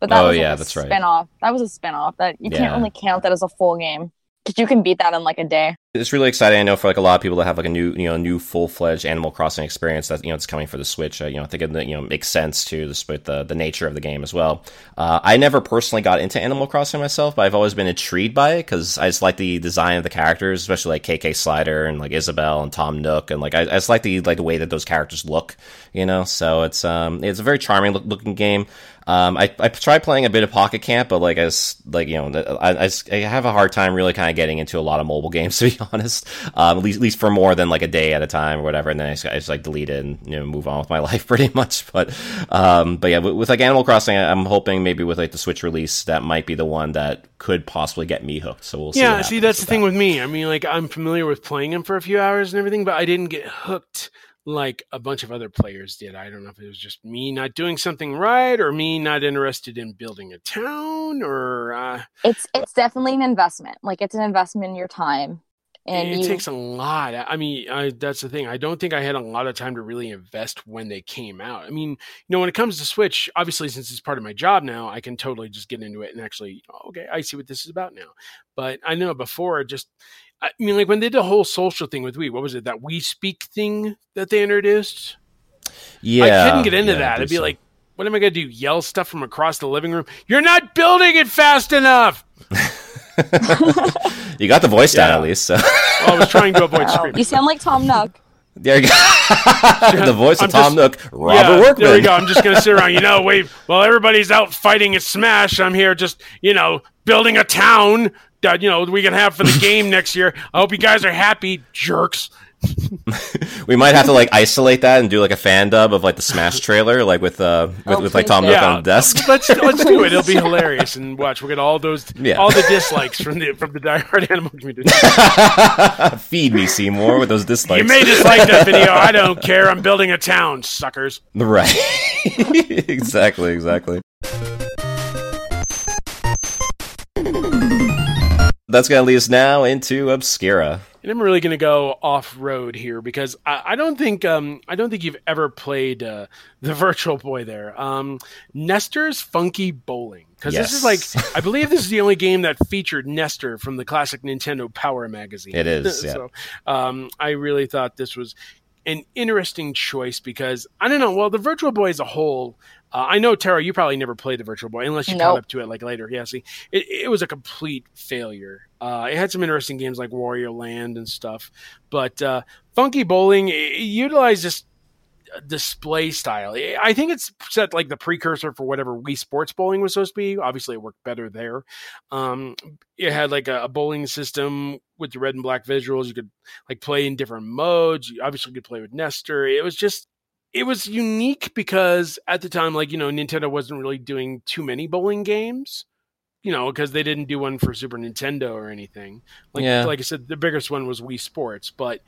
Speaker 7: but that
Speaker 5: Oh,
Speaker 7: was like
Speaker 5: yeah,
Speaker 7: a
Speaker 5: that's right.
Speaker 7: spin-off. That was a spin-off that you
Speaker 5: Yeah.
Speaker 7: can't really count that as a full game because you can beat that in like a day.
Speaker 5: It's really exciting. I know for like a lot of people that have like a new, you know, new full fledged Animal Crossing experience that you know it's coming for the Switch. Uh, you know, I think it you know makes sense to with the the nature of the game as well. Uh, I never personally got into Animal Crossing myself, but I've always been intrigued by it because I just like the design of the characters, especially like KK Slider and like Isabelle and Tom Nook, and like I, I just like the like the way that those characters look. You know, so it's um it's a very charming look- looking game. Um, I, I tried playing a bit of Pocket Camp, but like I s- like you know I, I, have a hard time really kind of getting into a lot of mobile (laughs) games to be (laughs) honest. Um, at least at least for more than like a day at a time or whatever, and then I just, I just like delete it and you know move on with my (laughs) life pretty much. But um, but yeah, with, with like Animal Crossing, I'm hoping maybe with like the Switch release that might be the one that could possibly get me hooked. So we'll see.
Speaker 6: yeah, see, that's the
Speaker 5: with
Speaker 6: thing
Speaker 5: that.
Speaker 6: with me. I mean, like I'm familiar with playing them for a few hours and everything, but I didn't get hooked like a bunch of other players did. I don't know if it was just me not doing something right or me not interested in building a town or uh,
Speaker 7: It's it's definitely an investment. Like it's an investment in your time. And
Speaker 6: it
Speaker 7: you,
Speaker 6: takes a lot. I mean, I, that's the thing. I don't think I had a lot of time to really invest when they came out. I mean, you know, when it comes to Switch, obviously, since it's part of my job now, I can totally just get into it and actually, oh, okay, I see what this is about now. But I know before, just, I mean, like when they did the whole social thing with we, what was it, that Wii Speak thing that they introduced?
Speaker 5: Yeah,
Speaker 6: I couldn't get into
Speaker 5: yeah, I
Speaker 6: that.
Speaker 5: think
Speaker 6: It'd be
Speaker 5: so.
Speaker 6: like, what am I going to do? Yell stuff from across the living room? You're not building it fast enough. (laughs) (laughs)
Speaker 5: you got the voice down at least. So
Speaker 6: Well, I was trying to avoid
Speaker 7: Wow. (laughs)
Speaker 6: screaming.
Speaker 7: you sound like Tom Nook.
Speaker 5: there you go. the voice of
Speaker 6: I'm
Speaker 5: Tom
Speaker 6: just-
Speaker 5: Nook, Robert
Speaker 6: yeah,
Speaker 5: Workman.
Speaker 6: There we go. I'm just gonna sit around. You know, wait. While everybody's out fighting at Smash, I'm here just you know building a town that you know we can have for the (laughs) game next year. I hope you guys are happy, jerks. (laughs)
Speaker 5: We might have to like isolate that and do like a fan dub of like the Smash (laughs) trailer, like with uh with, with like Tom. Nook on the desk.
Speaker 6: let's let's do it. It'll be hilarious, and watch. We'll get all those
Speaker 5: Yeah.
Speaker 6: all the dislikes from the from the diehard animal community.
Speaker 5: Feed me Seymour with those dislikes.
Speaker 6: You may dislike that video. I don't care. I'm building a town, suckers.
Speaker 5: right. exactly, exactly. That's gonna lead us now into Obscura.
Speaker 6: And I'm really going to go off road here because I, I don't think um, I don't think you've ever played uh, the Virtual Boy there. Um, Nester's Funky Bowling because this is like I believe this is the only game that featured Nester from the classic Nintendo Power magazine.
Speaker 5: It is, (laughs) yeah.
Speaker 6: so um, I really thought this was an interesting choice because I don't know. Well, the Virtual Boy as a whole. Uh, I know Tara, you probably never played the Virtual Boy unless you caught up to it like later. Yeah, see, it, it was a complete failure. Uh, it had some interesting games like Wario Land and stuff, but uh, Funky Bowling utilized this uh, display style. I think it's set like the precursor for whatever Wii Sports Bowling was supposed to be. Obviously, it worked better there. Um, it had like a, a bowling system with the red and black visuals. You could like play in different modes. You obviously could play with Nester. It was just it was unique because at the time, like you know, Nintendo wasn't really doing too many bowling games. You know, because they didn't do one for Super Nintendo or anything. Like
Speaker 5: Yeah.
Speaker 6: like I said, the biggest one was Wii Sports, but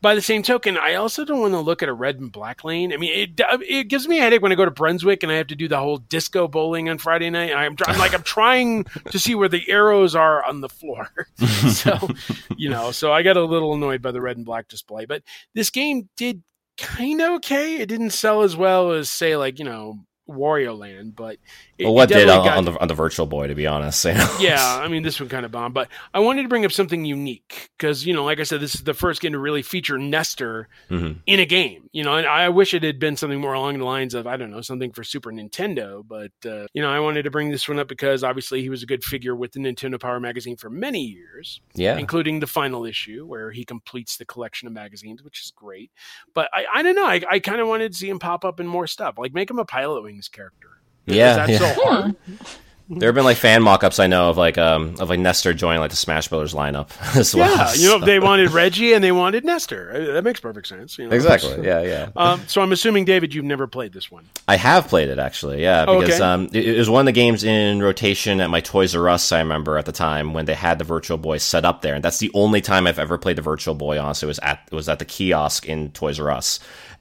Speaker 6: by the same token, I also don't want to look at a red and black lane. I mean, it it gives me a headache when I go to Brunswick and I have to do the whole disco bowling on Friday night. I'm, I'm like I'm trying (laughs) to see where the arrows are on the floor. (laughs) so, you know, so I got a little annoyed by the red and black display. But this game did kind of okay. It didn't sell as well as say like you know Wario Land, but it,
Speaker 5: Well, what did on,
Speaker 6: got-
Speaker 5: on the on the Virtual Boy, to be honest. you (laughs) know?
Speaker 6: yeah, I mean, this one kind of bombed, but I wanted to bring up something unique because, you know, like I said, this is the first game to really feature Nester
Speaker 5: Mhm.
Speaker 6: in a game, you know, and I wish it had been something more along the lines of, I don't know, something for Super Nintendo, but, uh, you know, I wanted to bring this one up because obviously he was a good figure with the Nintendo Power magazine for many years,
Speaker 5: Yeah.
Speaker 6: including the final issue where he completes the collection of magazines, which is great. But I, I don't know, I, I kind of wanted to see him pop up in more stuff, like make him a Pilot Wings character.
Speaker 5: Yeah,
Speaker 6: Is
Speaker 5: yeah.
Speaker 6: so hard?
Speaker 5: There have been like fan mock-ups I know of like um of like Nester joining like the Smash Brothers lineup (laughs) as well.
Speaker 6: Yeah, you know, they wanted Reggie and they wanted Nester. That makes perfect sense. You know?
Speaker 5: exactly. Yeah, yeah.
Speaker 6: Um, so I'm assuming, David, you've never played this one.
Speaker 5: I have played it actually, yeah,
Speaker 6: Oh,
Speaker 5: because
Speaker 6: okay.
Speaker 5: um, it, it was one of the games in rotation at my Toys R Us. I remember at the time when they had the Virtual Boy set up there, and that's the only time I've ever played the Virtual Boy. Honestly, was at it was at the kiosk in Toys R Us,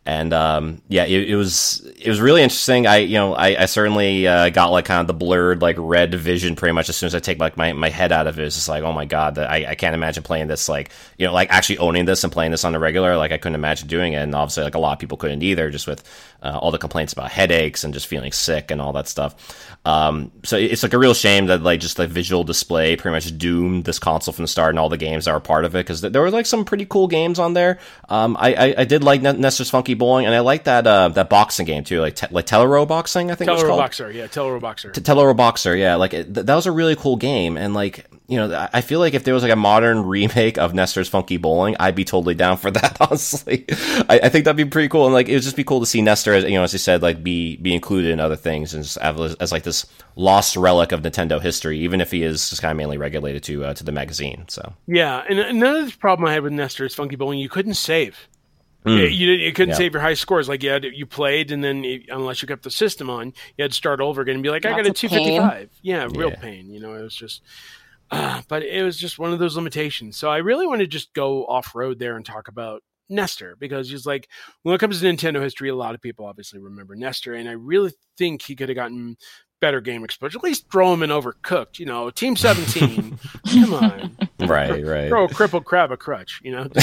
Speaker 5: and um, yeah, it, it was it was really interesting. I you know I, I certainly uh, got like kind of the blurred like red vision pretty much as soon as I take like my, my head out of it. It's just like oh my god, that I, I can't imagine playing this like you know like actually owning this and playing this on the regular. Like I couldn't imagine doing it, and obviously like a lot of people couldn't either, just with uh, all the complaints about headaches and just feeling sick and all that stuff. Um, so it's like a real shame that like just the visual display pretty much doomed this console from the start and all the games that were part of it because there were like some pretty cool games on there. Um, I, I, I did like Nester's Funky Bowling and I like that uh, that boxing game too, like te- like Telero boxing. I think it was
Speaker 6: Telero
Speaker 5: called.
Speaker 6: Boxer, yeah, Teleroboxer.
Speaker 5: T- Teleroboxer, yeah, like it, th- that was a really cool game, and like you know, I- feel like if there was like a modern remake of Nester's Funky Bowling, I'd be totally down for (laughs) that. Honestly, I, I think that'd be pretty cool, and like it would just be cool to see Nester, as you know, as you said, like be be included in other things and just have, as like this lost relic of Nintendo history, even if he is just kind of mainly regulated to uh, to the magazine. So
Speaker 6: Yeah, and another problem I had with Nester's Funky Bowling, you couldn't save.
Speaker 5: Hmm.
Speaker 6: You, you, you couldn't
Speaker 5: Yeah.
Speaker 6: save your high scores. Like you had, you played, and then you, unless you kept the system on, you had to start over again and be like, "I got a
Speaker 7: a
Speaker 6: 255." Yeah, real
Speaker 5: Yeah.
Speaker 6: pain. You know, it was just. Uh, but it was just one of those limitations. So I really want to just go off road there and talk about Nester because he's like when it comes to Nintendo history, a lot of people obviously remember Nester, and I really think he could have gotten better game exposure. At least throw him in Overcooked, you know, Team Seventeen. (laughs) come on,
Speaker 5: Right, right.
Speaker 6: throw a crippled crab a crutch, you know. (laughs)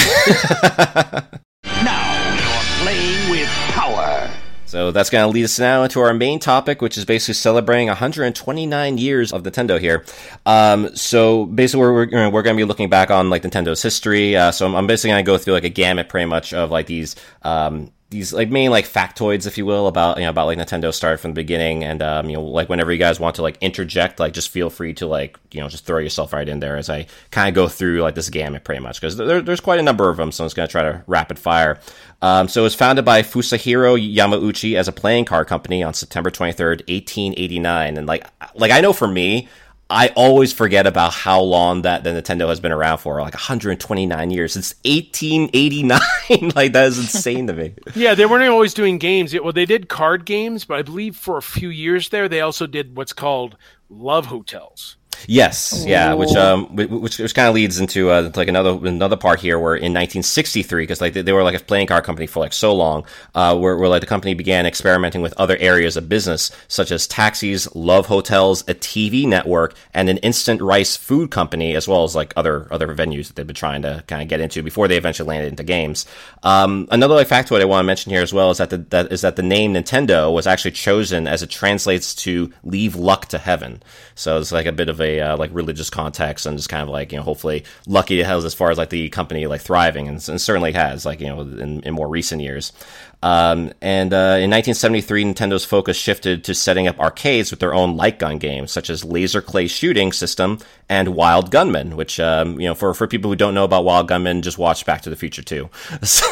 Speaker 9: Now you're playing with power.
Speaker 5: So that's going to lead us now into our main topic, which is basically celebrating 129 years of Nintendo here. Um, so basically, we're we're, we're going to be looking back on like Nintendo's history. Uh, so I'm, I'm basically going to go through like a gamut, pretty much, of like these um, these like main like factoids, if you will, about you know about like Nintendo started from the beginning, and um, you know like whenever you guys want to like interject, like just feel free to like you know just throw yourself right in there as I kind of go through like this gamut pretty much because there, there's quite a number of them, so I'm just gonna try to rapid fire. Um, so it was founded by Fusajiro Yamauchi as a playing card company on September 23rd, 1889, and like like I know for me. I always forget about how long that the Nintendo has been around for, like 129 years. Since 1889. (laughs) like that is insane to me.
Speaker 6: Yeah, they weren't always doing games. Well, they did card games, but I believe for a few years there, they also did what's called love hotels.
Speaker 5: Yes, yeah, which um, which, which kind of leads into uh, like another another part here, where in 1963, because like they, they were like a playing card company for like so long, uh, where, where like the company began experimenting with other areas of business, such as taxis, love hotels, a TV network, and an instant rice food company, as well as like other other venues that they've been trying to kind of get into before they eventually landed into games. Um, another like factoid I want to mention here as well is that the that is that the name Nintendo was actually chosen as it translates to "leave luck to heaven." So it's like a bit of a uh, like religious context and just kind of like you know hopefully lucky it has as far as like the company like thriving and, and certainly has like you know in, in more recent years. Um, and uh, in 1973, Nintendo's focus shifted to setting up arcades with their own light gun games, such as Laser Clay Shooting System and Wild Gunman. Which, um, you know, for for people who don't know about Wild Gunman, just watch Back to the Future 2. (laughs) So,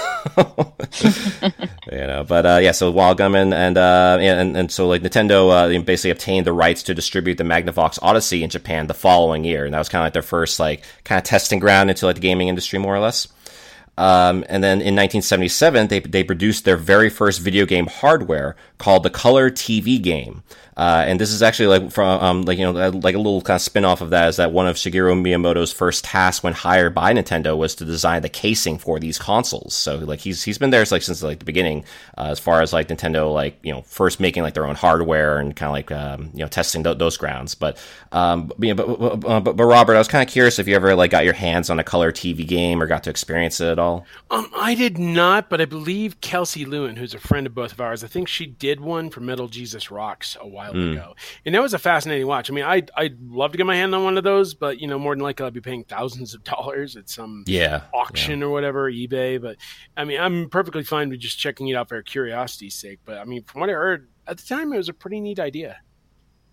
Speaker 5: you know, but uh, yeah, so Wild Gunman and uh, and and so like Nintendo uh, basically obtained the rights to distribute the Magnavox Odyssey in Japan the following year, and that was kind of like their first like kind of testing ground into like the gaming industry, more or less. Um, and then in 1977, they, they produced their very first video game hardware called the Color TV game. Uh, and this is actually like from um, like you know like a little kind of spin off of that is that one of Shigeru Miyamoto's first tasks when hired by Nintendo was to design the casing for these consoles. So like he's he's been there like since like the beginning uh, as far as like Nintendo like you know first making like their own hardware and kind of like um, you know testing th- those grounds. But um but, but, but but Robert, I was kind of curious if you ever like got your hands on a color TV game or got to experience it at all.
Speaker 6: Um, I did not, but I believe Kelsey Lewin, who's a friend of both of ours, I think she did one for Metal Jesus Rocks a while
Speaker 5: Hmm.
Speaker 6: ago, and that was a fascinating watch. I mean, I I'd love to get my hand on one of those, but you know, more than likely, I'd be paying thousands of (laughs) dollars at some
Speaker 5: Yeah,
Speaker 6: auction or whatever, eBay. But I mean, I'm perfectly fine with just checking it out for curiosity's sake. But I mean, from what I heard at the time, it was a pretty neat idea.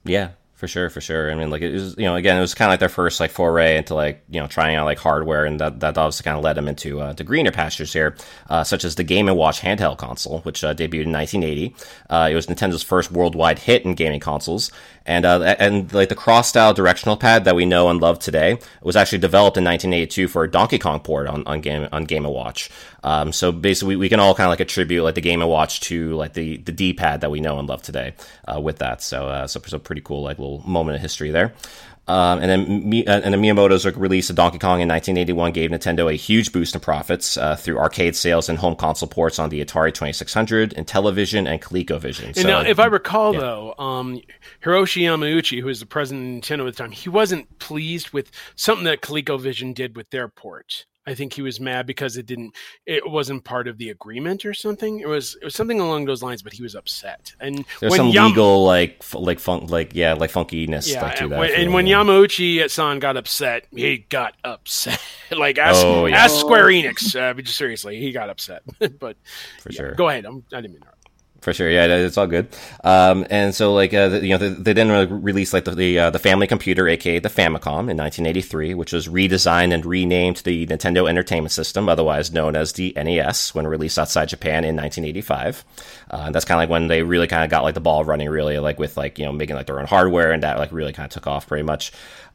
Speaker 5: Yeah, for sure, for sure. I mean, like it was, you know, again, it was kind of like their first like foray into like you know trying out like hardware, and that that obviously kind of led them into uh, to greener pastures here, uh, such as the Game and Watch handheld console, which uh, debuted in 1980. Uh, it was Nintendo's first worldwide hit in gaming consoles, and uh, and like the cross style directional pad that we know and love today was actually developed in 1982 for a Donkey Kong port on, on game on Game and Watch. Um, so basically, we, we can all kind of like attribute like the Game and Watch to like the the D pad that we know and love today uh, with that. So so so pretty cool like little moment of history there. Um, and then uh, and the Miyamoto's release of Donkey Kong in 1981 gave Nintendo a huge boost in profits uh, through arcade sales and home console ports on the Atari 2600, Intellivision, and ColecoVision.
Speaker 6: And
Speaker 5: So,
Speaker 6: now, if I recall,
Speaker 5: yeah.
Speaker 6: though, um, Hiroshi Yamauchi, who was the president of Nintendo at the time, he wasn't pleased with something that ColecoVision did with their port. I think he was mad because it didn't, it wasn't part of the agreement or something. It was, it was something along those lines, but he was upset. And
Speaker 5: there's some
Speaker 6: Yam-
Speaker 5: legal like f- like funk like yeah like funkiness
Speaker 6: yeah,
Speaker 5: like to
Speaker 6: and
Speaker 5: that.
Speaker 6: when, and when. Yamauchi san got upset, he got upset. (laughs) like ask,
Speaker 5: Oh, yeah.
Speaker 6: ask Square Enix. Uh, seriously, he got upset. (laughs) but
Speaker 5: For
Speaker 6: yeah,
Speaker 5: sure.
Speaker 6: go ahead. I'm, I didn't mean to.
Speaker 5: For sure, yeah, it's all good. Um, and so like, uh, the- you know, they, they then re- released like the the, uh, the family computer, aka the Famicom, in 1983, which was redesigned and renamed the Nintendo Entertainment System, otherwise known as the NES, when released outside Japan in 1985. Uh, and that's kind of like when they really kind of got like the ball running, really like with like you know making like their own hardware, and that like really kind of took off pretty much.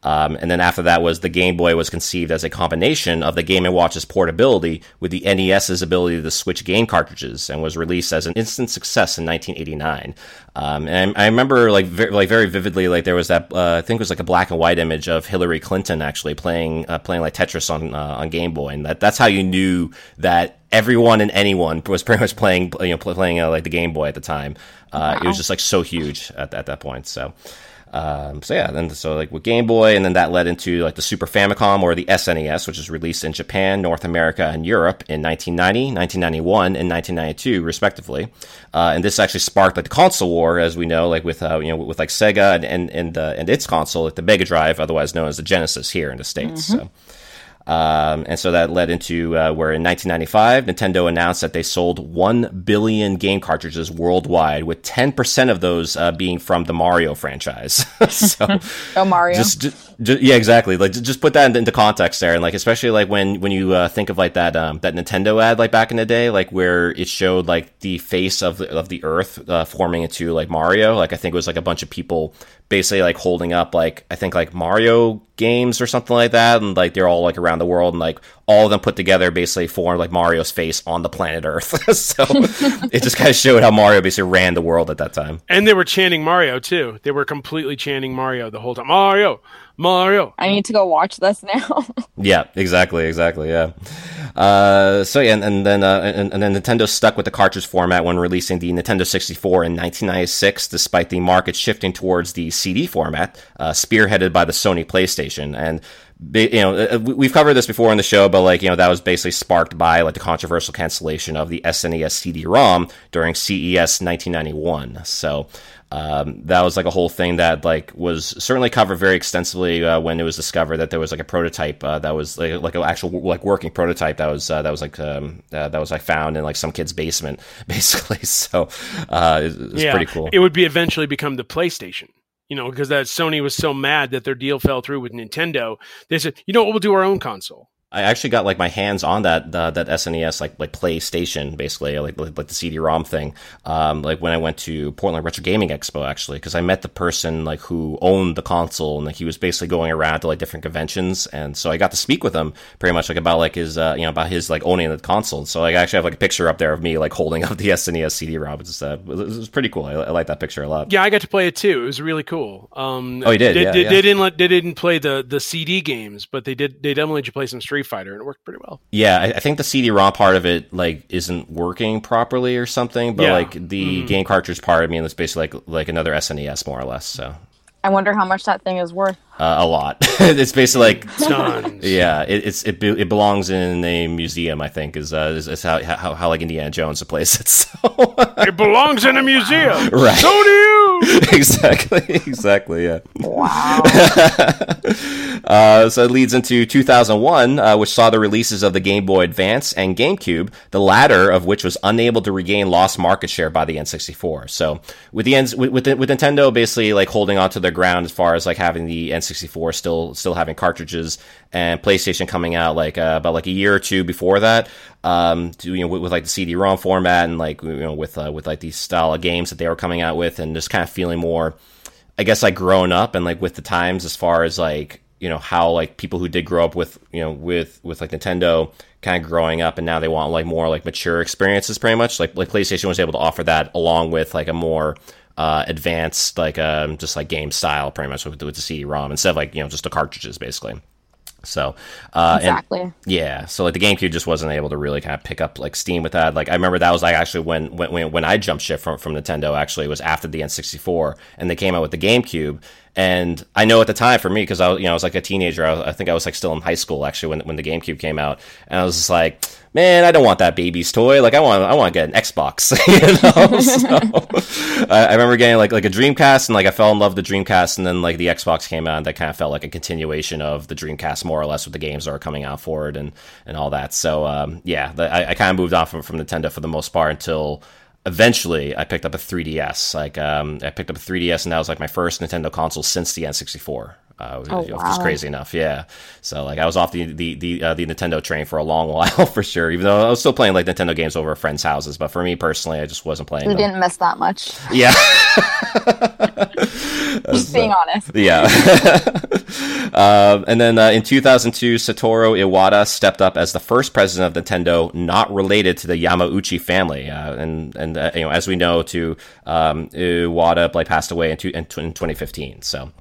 Speaker 5: Um, and then after that was the Game Boy was conceived as a combination of the Game & Watch's portability with the NES's ability to switch game cartridges and was released as an instant success in 1989. Um, and I, I remember like very, like very vividly, like there was that uh, I think it was like a black and white image of Hillary Clinton actually playing uh, playing like Tetris on uh, on Game Boy, and that that's how you knew that everyone and anyone was pretty much playing you know playing uh, like the Game Boy at the time. Uh, It was just like so huge at, at that point. So. Um, so yeah, then so like with Game Boy, and then that led into like the Super Famicom or the SNES, which was released in Japan, North America, and Europe in 1990, 1991, and 1992, respectively. Uh, and this actually sparked like the console war, as we know, like with uh, you know with like Sega and and and, uh, and its console, like the Mega Drive, otherwise known as the Genesis here in the states. So. Um, and so that led into uh, where in 1995, Nintendo announced that they sold 1 billion game cartridges worldwide, with 10% of those uh, being from the Mario franchise. (laughs) so, (laughs)
Speaker 7: Oh, Mario.
Speaker 5: just, just, ju- yeah, exactly. Like, just put that into context there, and like, especially like when when you uh, think of like that um, that Nintendo ad like back in the day, like where it showed like the face of the, of the Earth uh, forming into like Mario. Like, I think it was like a bunch of people basically like holding up like I think like Mario games or something like that, and like they're all like around the world, and like all of them put together basically formed like Mario's face on the planet Earth. (laughs) so (laughs) it just kind of showed how Mario basically ran the world at that time.
Speaker 6: And they were chanting Mario too. They were completely chanting Mario the whole time. Mario, Mario.
Speaker 7: I need to go watch this now. (laughs)
Speaker 5: Yeah, exactly, exactly. Yeah. Uh, so yeah, and, and then uh, and, and then Nintendo stuck with the cartridge format when releasing the Nintendo 64 in 1996, despite the market shifting towards the CD format, uh, spearheaded by the Sony PlayStation. And ba- you know, uh, we- we've covered this before in the show, but like you know, that was basically sparked by like the controversial cancellation of the SNES CD-ROM during CES 1991. So. Um, that was like a whole thing that like was certainly covered very extensively uh, when it was discovered that there was like a prototype uh, that was like like an actual like working prototype that was uh, that was like um, uh, that was like found in like some kid's basement (laughs) basically. So uh, it, it's
Speaker 6: yeah,
Speaker 5: pretty cool.
Speaker 6: It would be eventually become the PlayStation. You know, because that Sony was so mad that their deal fell through with Nintendo. They said, you know what, we'll do our own console.
Speaker 5: I actually got like my hands on that uh, that SNES like like PlayStation basically like like, like the CD-ROM thing. Um, like when I went to Portland Retro Gaming Expo actually because I met the person like who owned the console and like he was basically going around to like different conventions and so I got to speak with him pretty much like about like his uh, you know about his like owning the console. So like, I actually have like a picture up there of me like holding up the SNES CD-ROM. It's uh, it was, it was pretty cool. I, I like that picture a lot.
Speaker 6: Yeah, I got to play it too. It was really cool. Um,
Speaker 5: Oh, you did?
Speaker 6: They,
Speaker 5: Yeah,
Speaker 6: they,
Speaker 5: yeah.
Speaker 6: they didn't let, they didn't play the the CD games, but they did. They definitely let you play some Street Fighter, and it worked pretty well.
Speaker 5: Yeah, I, I think the CD-ROM part of it like isn't working properly or something, but
Speaker 6: Yeah.
Speaker 5: like the game cartridge part, I mean, it's basically like like another SNES more or less. So
Speaker 7: I wonder how much that thing is worth.
Speaker 5: uh, a lot. (laughs) it's basically like
Speaker 6: Tons. (laughs)
Speaker 5: yeah, it, it's it, be- it belongs in a museum. I think is uh, is, is how, how how like Indiana Jones plays it. (laughs) So
Speaker 6: it belongs in a museum. (laughs)
Speaker 5: Right.
Speaker 6: So do you. (laughs)
Speaker 5: exactly, exactly, yeah.
Speaker 7: Wow. (laughs)
Speaker 5: Uh, so it leads into 2001, uh, which saw the releases of the Game Boy Advance and GameCube, the latter of which was unable to regain lost market share by the N64. So with the N- with, with, with Nintendo basically like holding onto their ground as far as like having the N64 still still having cartridges and PlayStation coming out like uh, about like a year or two before that, um, to, you know with, with like the CD-ROM format and like you know with uh, with like these style of games that they were coming out with, and just kind of feeling more. I guess like grown up and like with the times as far as like you know how like people who did grow up with you know with with like Nintendo kind of growing up and now they want like more like mature experiences pretty much like like PlayStation was able to offer that along with like a more uh, advanced like um just like game style pretty much with, with the CD-ROM instead of like you know just the cartridges basically so uh and-
Speaker 7: exactly.
Speaker 5: yeah, so like the GameCube just wasn't able to really kind of pick up like steam with that. Like I remember that was like actually when when when, when I jumped ship from from Nintendo. Actually, it was after the N64, and they came out with the GameCube. And I know at the time for me because I was you know I was like a teenager. I, was, I think I was like still in high school actually when when the GameCube came out, and I was just like, man, I don't want that baby's toy. Like I want I want to get an Xbox. (laughs) you know, (laughs) so I, I remember getting like like a Dreamcast, and like I fell in love with the Dreamcast, and then like the Xbox came out, and that kind of felt like a continuation of the Dreamcast more or less with the games that are coming out for it and and all that. So um, yeah, the, I, I kind of moved on from from Nintendo for the most part until eventually I picked up a 3DS. Like um, I picked up a 3DS, and that was like my first Nintendo console since the N64. Uh,
Speaker 7: Oh, wow.
Speaker 5: crazy enough, yeah. So like I was off the the the, uh, the Nintendo train for a long (laughs) while for sure. Even though I was still playing like Nintendo games over at friends' houses, but for me personally, I just wasn't playing
Speaker 7: We
Speaker 5: them.
Speaker 7: didn't miss that much.
Speaker 5: Yeah. (laughs) (laughs)
Speaker 7: Just being honest.
Speaker 5: Yeah. Uh, and then uh, in 2002, Satoru Iwata stepped up as the first president of Nintendo, not related to the Yamauchi family. Uh, and and uh, you know, as we know, to um, Iwata like passed away in, two, in, in 2015. So.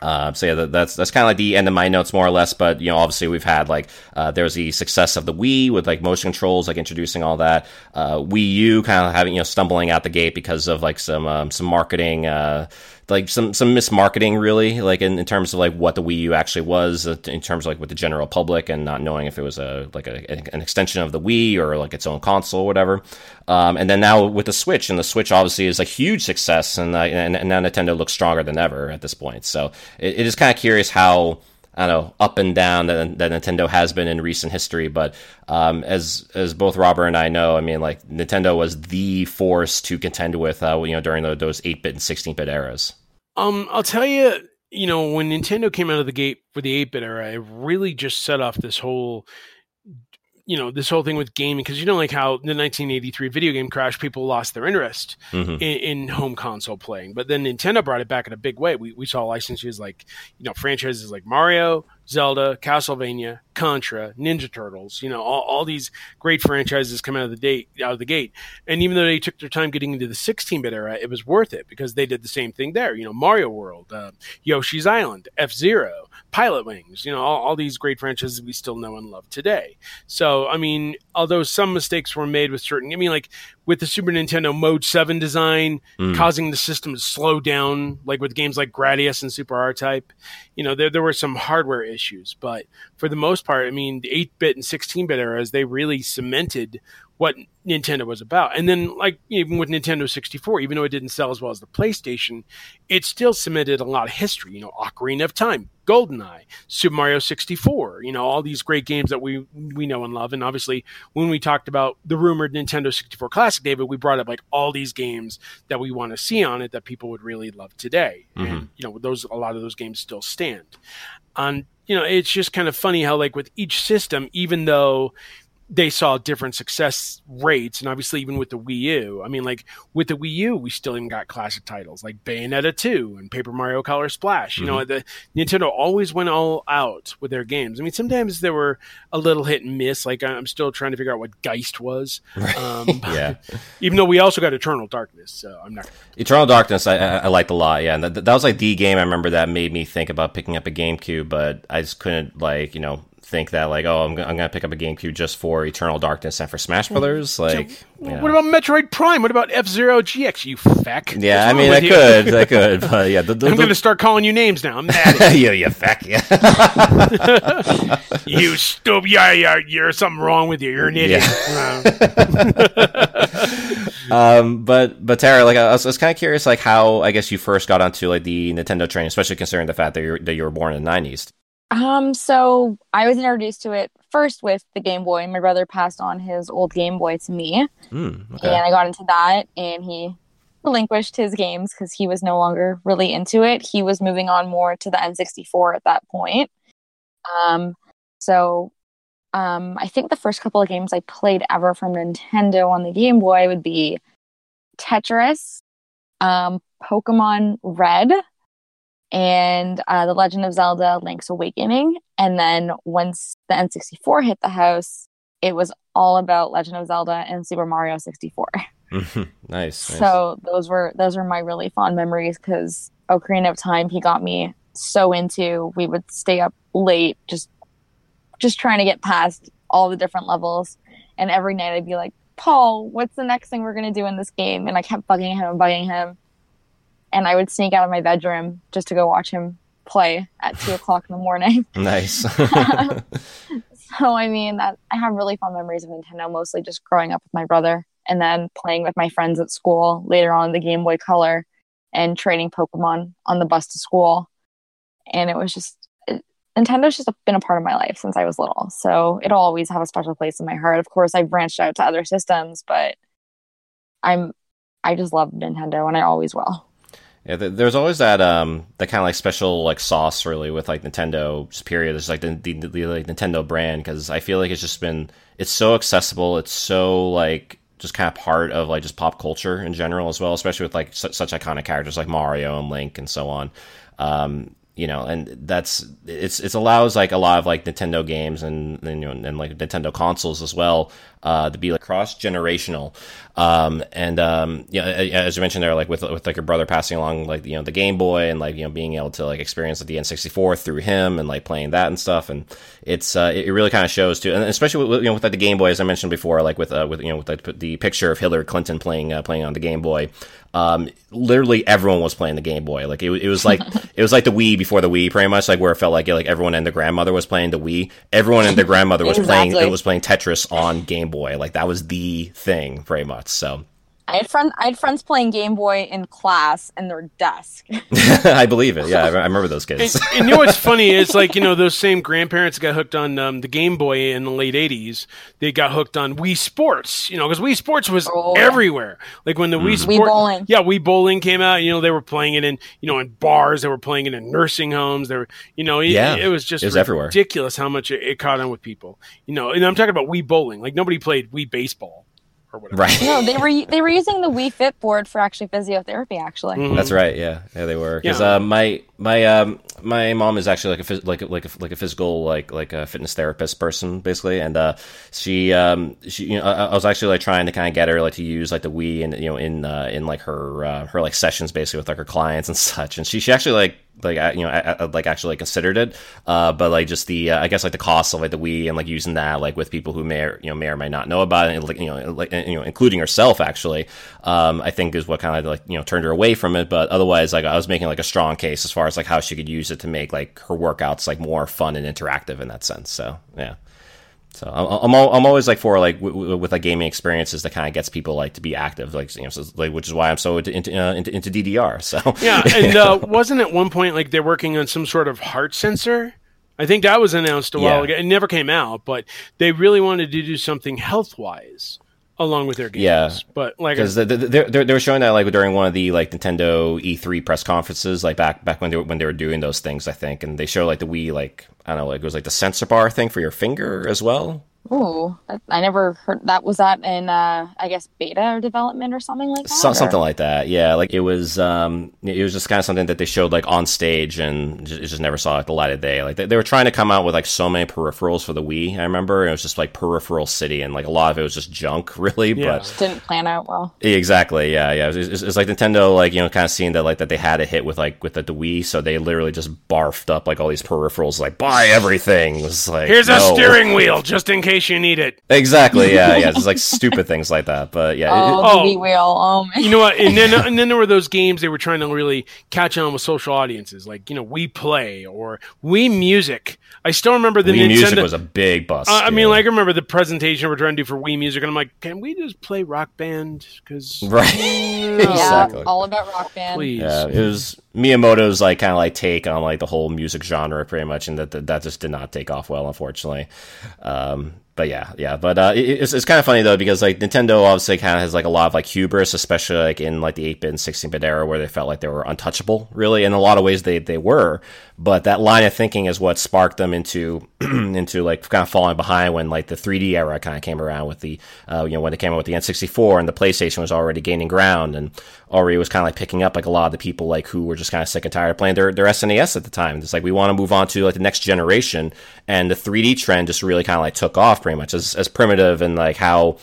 Speaker 5: Uh, so yeah, that, that's that's kind of like the end of my notes, more or less. But you know, obviously we've had like uh, there's the success of the Wii with like motion controls, like introducing all that. Uh, Wii U kind of having you know stumbling out the gate because of like some um, some marketing uh, like some some mismarketing really like in, in terms of like what the Wii U actually was uh, in terms of like with the general public and not knowing if it was a like a, an extension of the Wii or like its own console or whatever. Um, and then now with the Switch and the Switch obviously is a huge success and uh, and, and, now Nintendo looks stronger than ever at this point. So it, it is kind of curious how. I don't know, up and down that, that Nintendo has been in recent history, but um, as as both Robert and I know, I mean, like Nintendo was the force to contend with, uh, you know, during the, those eight bit and sixteen bit eras.
Speaker 6: Um, I'll tell you, you know, when Nintendo came out of the gate for the 8 bit era, it really just set off this whole, you know, this whole thing with gaming. Because you know, like how the 1983 video game crash, people lost their interest mm-hmm. in, in, home console playing. But then Nintendo brought it back in a big way. We, we saw licenses like, you know, franchises like Mario, Zelda, Castlevania, Contra, Ninja Turtles, you know, all, all these great franchises come out of the date out of the gate. And even though they took their time getting into the 16-bit era, it was worth it because they did the same thing there. You know, Mario World, uh, Yoshi's Island, F Zero, Pilotwings, you know, all, all, these great franchises we still know and love today. So, I mean, although some mistakes were made with certain, I mean, like with the Super Nintendo Mode 7 design mm. causing the system to slow down, like with games like Gradius and Super R Type, you know, there, there were some hardware issues. But for the most part, I mean, the 8 bit and 16 bit eras, they really cemented what Nintendo was about. And then, like even with Nintendo 64, even though it didn't sell as well as the PlayStation, it still cemented a lot of history. You know, Ocarina of Time, GoldenEye, Super Mario 64. You know, all these great games that we we know and love. And obviously, when we talked about the rumored Nintendo 64 Classic, David, we brought up like all these games that we want to see on it that people would really love today. Mm-hmm. And you know, those a lot of those games still stand. And you know, it's just kind of funny how like with each system, even though they saw different success rates, and obviously even with the Wii U. I mean, like with the Wii U, we still even got classic titles like Bayonetta 2 and Paper Mario Color Splash. You mm-hmm. know, the Nintendo always went all out with their games. I mean, sometimes they were a little hit and miss. Like I'm still trying to figure out what Geist was. Um, (laughs)
Speaker 5: yeah. (laughs)
Speaker 6: even though we also got Eternal Darkness, so I'm not.
Speaker 5: Eternal Darkness, I, I, I liked a lot. Yeah, that, that was like the game I remember that made me think about picking up a GameCube, but I just couldn't like you know think that like oh I'm, I'm gonna pick up a GameCube just for Eternal Darkness and for Smash Brothers like so,
Speaker 6: what about Metroid Prime? What about F Zero GX you feck?
Speaker 5: Yeah What's I mean I you? could I (laughs) could but yeah the, the,
Speaker 6: I'm
Speaker 5: the,
Speaker 6: gonna start calling you names now. I'm mad (laughs)
Speaker 5: you. You feck yeah. (laughs)
Speaker 6: You stupid yeah yeah you're something wrong with you. You're an idiot.
Speaker 5: Yeah. um but but Tara like I was, was kind of curious like how I guess you first got onto like the Nintendo train especially considering the fact that you that you were born in the 90s
Speaker 7: um, so I was introduced to it first with the Game Boy. My brother passed on his old Game Boy to me, mm, okay. and I got into that. And he relinquished his games because he was no longer really into it. He was moving on more to the N64 at that point. Um, so um, I think the first couple of games I played ever from Nintendo on the Game Boy would be Tetris, um, Pokemon Red, and uh, The Legend of Zelda Link's Awakening. And then once the N64 hit the house, it was all about Legend of Zelda and Super Mario 64.
Speaker 5: nice, nice.
Speaker 7: So those were those were my really fond memories because Ocarina of Time he got me so into. We would stay up late just just trying to get past all the different levels. And every night I'd be like, Paul, what's the next thing we're gonna do in this game? And I kept bugging him and bugging him and I would sneak out of my bedroom just to go watch him play at two o'clock in the morning. (laughs)
Speaker 5: Nice. (laughs)
Speaker 7: so I mean that I have really fond memories of Nintendo, mostly just growing up with my brother and then playing with my friends at school later on the Game Boy Color and trading Pokemon on the bus to school. And it was just it, Nintendo's just been a part of my life since I was little. So it'll always have a special place in my heart. Of course, I've branched out to other systems, but I'm I just love Nintendo and I always will.
Speaker 5: Yeah, there's always that um that kind of like special like sauce really with like Nintendo just period. It's like the, the, the like Nintendo brand because I feel like it's just been it's so accessible. It's so like just kind of part of like just pop culture in general as well, especially with like such, such iconic characters like Mario and Link and so on. Um, you know, and that's it's it allows like a lot of like Nintendo games and and, you know, and like Nintendo consoles as well uh, to be like cross generational. Um, and um, yeah, as you mentioned there, like with with like your brother passing along like you know the Game Boy and like you know being able to like experience like, the N64 through him and like playing that and stuff, and it's uh, it really kind of shows too, and especially with, you know with like the Game Boy as I mentioned before, like with uh, with you know with like, the picture of Hillary Clinton playing uh, playing on the Game Boy um, literally everyone was playing the Game Boy. Like it, it was like (laughs) it was like the Wii before the Wii, pretty much. Like where it felt like like everyone and their grandmother was playing the Wii. Everyone and their grandmother was exactly. playing. It was playing Tetris on Game Boy. Like that was the thing, pretty much. So
Speaker 7: I had friends. I had friends playing Game Boy in class in their desk. (laughs)
Speaker 5: I believe it. Yeah, I, remember those kids.
Speaker 6: and, and, you know what's funny is like you know those same grandparents got hooked on um, the Game Boy in the late '80s. They got hooked on Wii Sports. You know, because Wii Sports was oh, everywhere. Like when the mm. Wii Sport,
Speaker 7: Wii Bowling.
Speaker 6: yeah, Wii Bowling came out. You know, they were playing it in you know in bars. They were playing it in nursing homes. They were you know, it, yeah, it was just
Speaker 5: it was everywhere.
Speaker 6: ridiculous how much it, it caught on with people. You know, and I'm talking about Wii Bowling. Like nobody played Wii Baseball or whatever.
Speaker 5: Right.
Speaker 7: No, they were they were (laughs) using the Wii Fit board for actually physiotherapy. Actually,
Speaker 5: mm-hmm. that's right. Yeah, yeah, they were. Because yeah. uh, my my um my mom is actually like a like a, like a, like a physical like like a fitness therapist person basically, and uh, she um she you know I, I was actually like trying to kind of get her like to use like the Wii and you know in uh, in like her uh, her like sessions basically with like her clients and such, and she she actually like like you know I, I, like actually considered it. Uh but like just the uh, i guess like the cost of like the wii and like using that like with people who may or, you know may or may not know about it and, like you know like you know including herself actually um i think is what kind of like you know turned her away from it. But otherwise like i was making like a strong case as far as like how she could use it to make like her workouts like more fun and interactive in that sense. So yeah so I'm I'm, I'm always like for like with like gaming experiences that kind of gets people like to be active, like you know, so, like which is why I'm so into into, uh, into, into DDR. So
Speaker 6: yeah, (laughs) and uh, wasn't at one point like they're working on some sort of heart sensor? I think that was announced a while yeah. ago. It never came out, but they really wanted to do something health wise along with their games.
Speaker 5: Yeah,
Speaker 6: but like
Speaker 5: because they, they, they were showing that like during one of the like Nintendo E3 press conferences, like back back when they were, when they were doing those things, I think, and they show like the Wii like I don't know, it was like the sensor bar thing for your finger as well.
Speaker 7: Oh, I never heard that. Was that in, uh, I guess, beta or development or something like that? So,
Speaker 5: something like that. Yeah, like it was. Um, it was just kind of something that they showed like on stage, and it just never saw like, the light of day. Like they, they, were trying to come out with like so many peripherals for the Wii. I remember it was just like peripheral city, and like a lot of it was just junk, (laughs) really. Yeah. But
Speaker 7: didn't plan out well.
Speaker 5: Exactly. Yeah, yeah. It's it, it, like Nintendo, like you know, kind of seeing that like that they had a hit with like with the, the Wii, so they literally just barfed up like all these peripherals, like buy everything. It was like
Speaker 6: here's no. a steering wheel just in case you need it.
Speaker 5: Exactly. Yeah. Yeah. (laughs) It's like stupid things like that. But yeah.
Speaker 7: Oh, it, oh wheel. Oh man.
Speaker 6: You know what? And then (laughs) and then there were those games they were trying to really catch on with social audiences, like you know, Wii Play or Wii Music. I still remember the
Speaker 5: Wii
Speaker 6: Nintendo,
Speaker 5: Music was a big bust.
Speaker 6: Uh, I mean, like I remember the presentation we're trying to do for Wii Music, and I'm like, can we just play Rock Band? Because (laughs)
Speaker 5: right.
Speaker 7: exactly. Yeah, all about Rock Band.
Speaker 6: Please.
Speaker 5: Yeah, it was Miyamoto's like kind of like take on like the whole music genre, pretty much, and that that just did not take off well, unfortunately. Um, but yeah, yeah, but uh, it, it's, it's kind of funny though because like Nintendo obviously kind of has like a lot of like hubris, especially like in like the eight bit and sixteen bit era where they felt like they were untouchable. Really, in a lot of ways they they were, but that line of thinking is what sparked them into (clears throat) into like kind of falling behind when like the 3D era kind of came around with the uh, you know when they came out with the N64 and the PlayStation was already gaining ground and already was kind of like picking up like a lot of the people like who were just kind of sick and tired of playing their their SNES at the time. It's like we want to move on to like the next generation, and the 3D trend just really kind of like took off pretty much as, as primitive and like how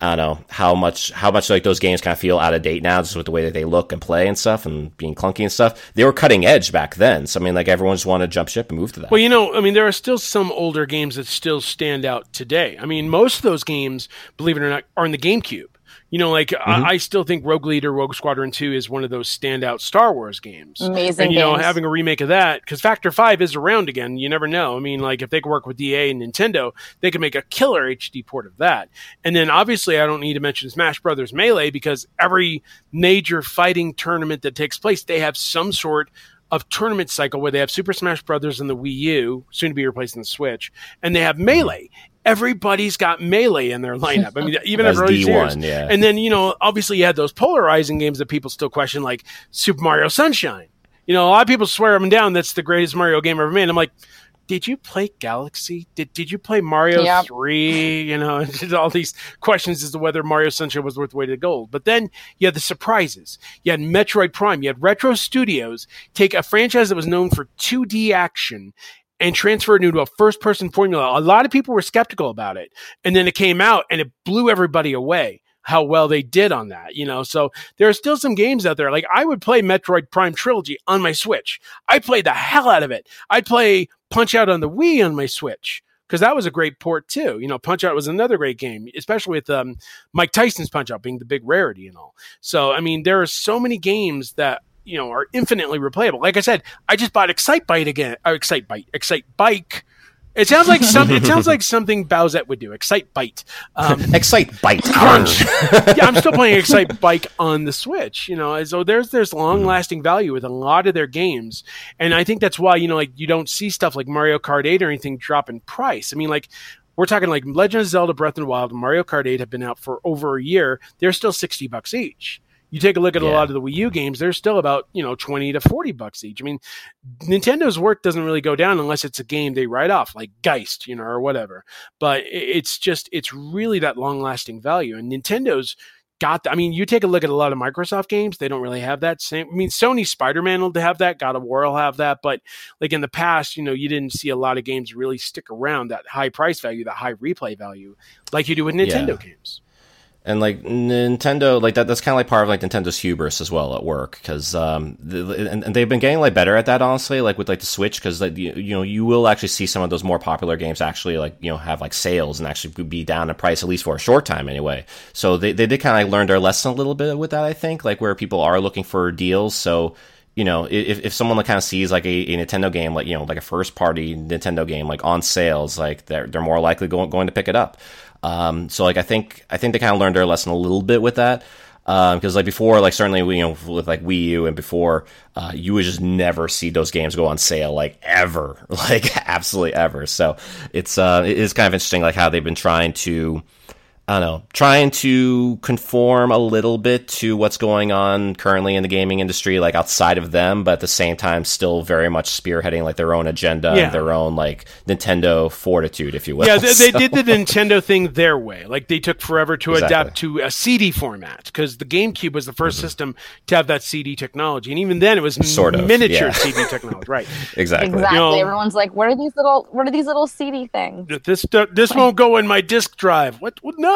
Speaker 5: I don't know how much how much like those games kind of feel out of date now, just with the way that they look and play and stuff, and being clunky and stuff. They were cutting edge back then, so I mean, like everyone just wanted to jump ship and move to that.
Speaker 6: Well, you know, I mean, there are still some older games that still stand out today. I mean, most of those games, believe it or not, are in the GameCube. You know, like mm-hmm. I, I, still think Rogue Leader, Rogue Squadron Two is one of those standout Star Wars games.
Speaker 7: Amazing,
Speaker 6: and you
Speaker 7: games.
Speaker 6: know, having a remake of that because Factor Five is around again. You never know. I mean, like if they could work with EA and Nintendo, they could make a killer HD port of that. And then obviously, I don't need to mention Smash Brothers Melee because every major fighting tournament that takes place, they have some sort of tournament cycle where they have Super Smash Brothers and the Wii U, soon to be replacing the Switch, and they have Melee everybody's got melee in their lineup. I mean, (laughs) even at early years.
Speaker 5: Yeah.
Speaker 6: And then you know, obviously, you had those polarizing games that people still question, like Super Mario Sunshine. You know, a lot of people swear them down. That's the greatest Mario game ever made. I'm like, did you play Galaxy? Did did you play Mario
Speaker 7: Yep.
Speaker 6: Three? (laughs) You know, (laughs) just all these questions as to whether Mario Sunshine was worth the weight of gold. But then you had the surprises. You had Metroid Prime. You had Retro Studios take a franchise that was known for 2D action and transfer it into a first person formula. A lot of people were skeptical about it. And then it came out and it blew everybody away how well they did on that, you know. So there are still some games out there. Like I would play Metroid Prime Trilogy on my Switch. I played the hell out of it. I'd play Punch Out on the Wii on my Switch because that was a great port too. You know, Punch Out was another great game, especially with um, Mike Tyson's Punch Out being the big rarity and all. So I mean, there are so many games that you know are infinitely replayable. Like I said, I just bought Excite Bite again. Or Excite Bite, Excite Bike. It sounds like some. it sounds like something Bowsette would do. Excite Bite. Um, (laughs)
Speaker 5: Excite Bite. (laughs)
Speaker 6: Yeah, I'm still playing (laughs) Excitebike on the Switch. You know, so there's there's long lasting value with a lot of their games, and I think that's why you know like you don't see stuff like Mario Kart 8 or anything drop in price. I mean, like we're talking like Legend of Zelda: Breath of the Wild and Mario Kart 8 have been out for over a year. They're still sixty bucks each. You take a look at a lot of the Wii U games; they're still about you know twenty to forty bucks each. I mean, Nintendo's work doesn't really go down unless it's a game they write off, like Geist, you know, or whatever. But it's just it's really that long lasting value, and Nintendo's got. The, I mean, you take a look at a lot of Microsoft games; they don't really have that same. I mean, Sony Spider Man will have that, God of War will have that, but like in the past, you know, you didn't see a lot of games really stick around that high price value, that high replay value, like you do with Nintendo
Speaker 5: Yeah.
Speaker 6: games.
Speaker 5: And like Nintendo, like that, that's kind of like part of like Nintendo's hubris as well at work because um, the, and, and they've been getting like better at that honestly, like with like the Switch because like you, you know you will actually see some of those more popular games actually like you know have like sales and actually be down in price at least for a short time anyway. So they they did kind of like learn their lesson a little bit with that I think like where people are looking for deals. So you know, if, if someone like kind of sees like a, a Nintendo game, like, you know, like a first party Nintendo game, like on sales, like they're, they're more likely going, going to pick it up. Um, so like, I think, I think they kind of learned their lesson a little bit with that. Um, cause like before, like certainly, you know, with like Wii U and before, uh, you would just never see those games go on sale, like ever, (laughs) like absolutely ever. So it's, uh, it is kind of interesting, like how they've been trying to, I don't know, trying to conform a little bit to what's going on currently in the gaming industry, like outside of them, but at the same time, still very much spearheading like their own agenda,
Speaker 6: Yeah.
Speaker 5: and their own like Nintendo fortitude, if you will.
Speaker 6: Yeah, they, they (laughs) did the Nintendo thing their way. Like they took forever to
Speaker 5: Exactly.
Speaker 6: adapt to a CD format because the GameCube was the 1st
Speaker 5: Mm-hmm.
Speaker 6: system to have that CD technology, and even then it was
Speaker 5: Sort of,
Speaker 6: miniature
Speaker 5: yeah.
Speaker 6: CD technology. Right. (laughs)
Speaker 5: exactly.
Speaker 7: Exactly.
Speaker 6: You know-
Speaker 7: Everyone's like, "What are these little? What are these little CD things?"
Speaker 6: This this won't go in my disk drive. What? what no.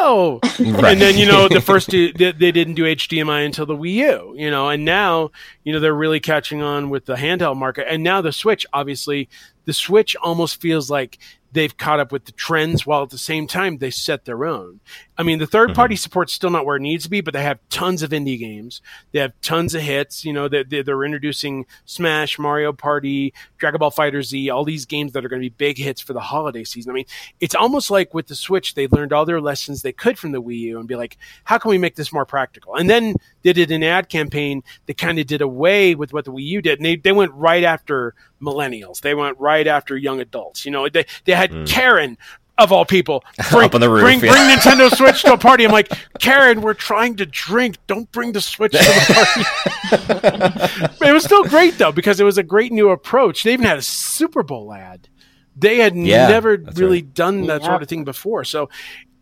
Speaker 5: Right.
Speaker 6: And then you know the first they, they didn't do HDMI until the Wii U. You know, and now you know they're really catching on with the handheld market, and now the Switch. Obviously, the Switch almost feels like they've caught up with the trends while at the same time they set their own. I mean, the third party mm-hmm. support's still not where it needs to be, but they have tons of indie games. They have tons of hits. You know, they, they, they're introducing Smash, Mario Party, Dragon Ball Fighter Z, all these games that are going to be big hits for the holiday season. I mean, it's almost like with the Switch, they learned all their lessons they could from the Wii U and be like, how can we make this more practical? And then they did an ad campaign that kind of did away with what the Wii U did. And they, they went right after millennials. They went right after young adults. You know, they, they had mm. Karen of all people bring, (laughs)
Speaker 5: Up on the roof,
Speaker 6: bring,
Speaker 5: yeah.
Speaker 6: bring Nintendo (laughs) Switch to a party. I'm like, Karen, we're trying to drink. Don't bring the Switch to the (laughs) party. It was still great though because it was a great new approach. They even had a Super Bowl ad. They had
Speaker 5: Yeah,
Speaker 6: never really
Speaker 5: right.
Speaker 6: done that sort of thing before. So,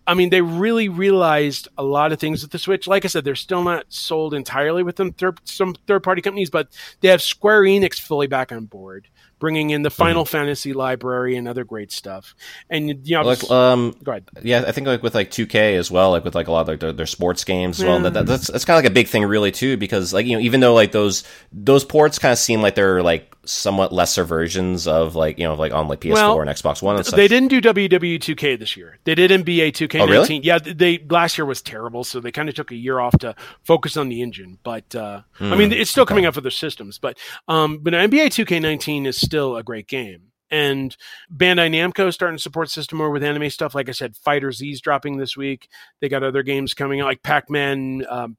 Speaker 6: I mean, they really realized a lot of things with the Switch. Like I said, they're still not sold entirely with them third, some third party companies, but they have Square Enix fully back on board, bringing in the Final Fantasy library and other great stuff. And you know,
Speaker 5: Like, um,
Speaker 6: go ahead.
Speaker 5: yeah, I think like with like 2K as well, like with like a lot of like their, their sports games as well. That, that, that's that's kind of like a big thing really too, because like you know even though like those those ports kind of seem like they're like somewhat lesser versions of like you know like on like PS4
Speaker 6: Well,
Speaker 5: and Xbox One and stuff.
Speaker 6: They didn't do WWE 2K this year. They did NBA 2K19.
Speaker 5: Oh, really?
Speaker 6: Yeah, they last year was terrible, so they kind of took a year off to focus on the engine. But uh, I mean, it's still coming out for their systems. But um, but NBA 2K19 is still a great game. And Bandai Namco is starting to support system more with anime stuff. Like I said, Fighter Z's dropping this week. They got other games coming out, like Pac Man. Um,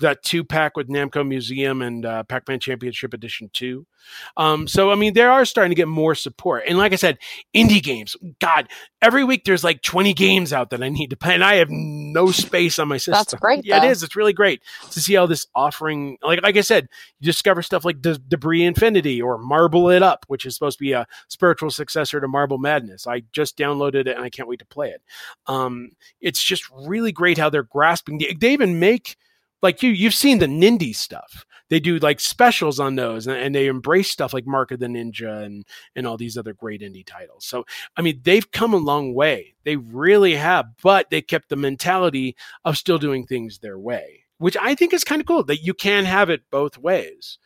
Speaker 6: that two pack with Namco Museum and uh, Pac Man Championship Edition 2. Um, so, I mean, they are starting to get more support. And like I said, indie games, God, every week there's like 20 games out that I need to play, and I have no space on my system.
Speaker 7: That's great,
Speaker 6: Yeah, it
Speaker 7: though.
Speaker 6: is. It's really great to see how this offering, like like I said, you discover stuff like De- Debris Infinity or Marble It Up, which is supposed to be a spiritual successor to Marble Madness. I just downloaded it and I can't wait to play it. Um, it's just really great how they're grasping. The, they even make like you you've seen the Nindy stuff. They do like specials on those, and, and they embrace stuff like Mark of the Ninja and and all these other great indie titles. So I mean, they've come a long way. They really have, but they kept the mentality of still doing things their way, which I think is kind of cool. That you can have it both ways.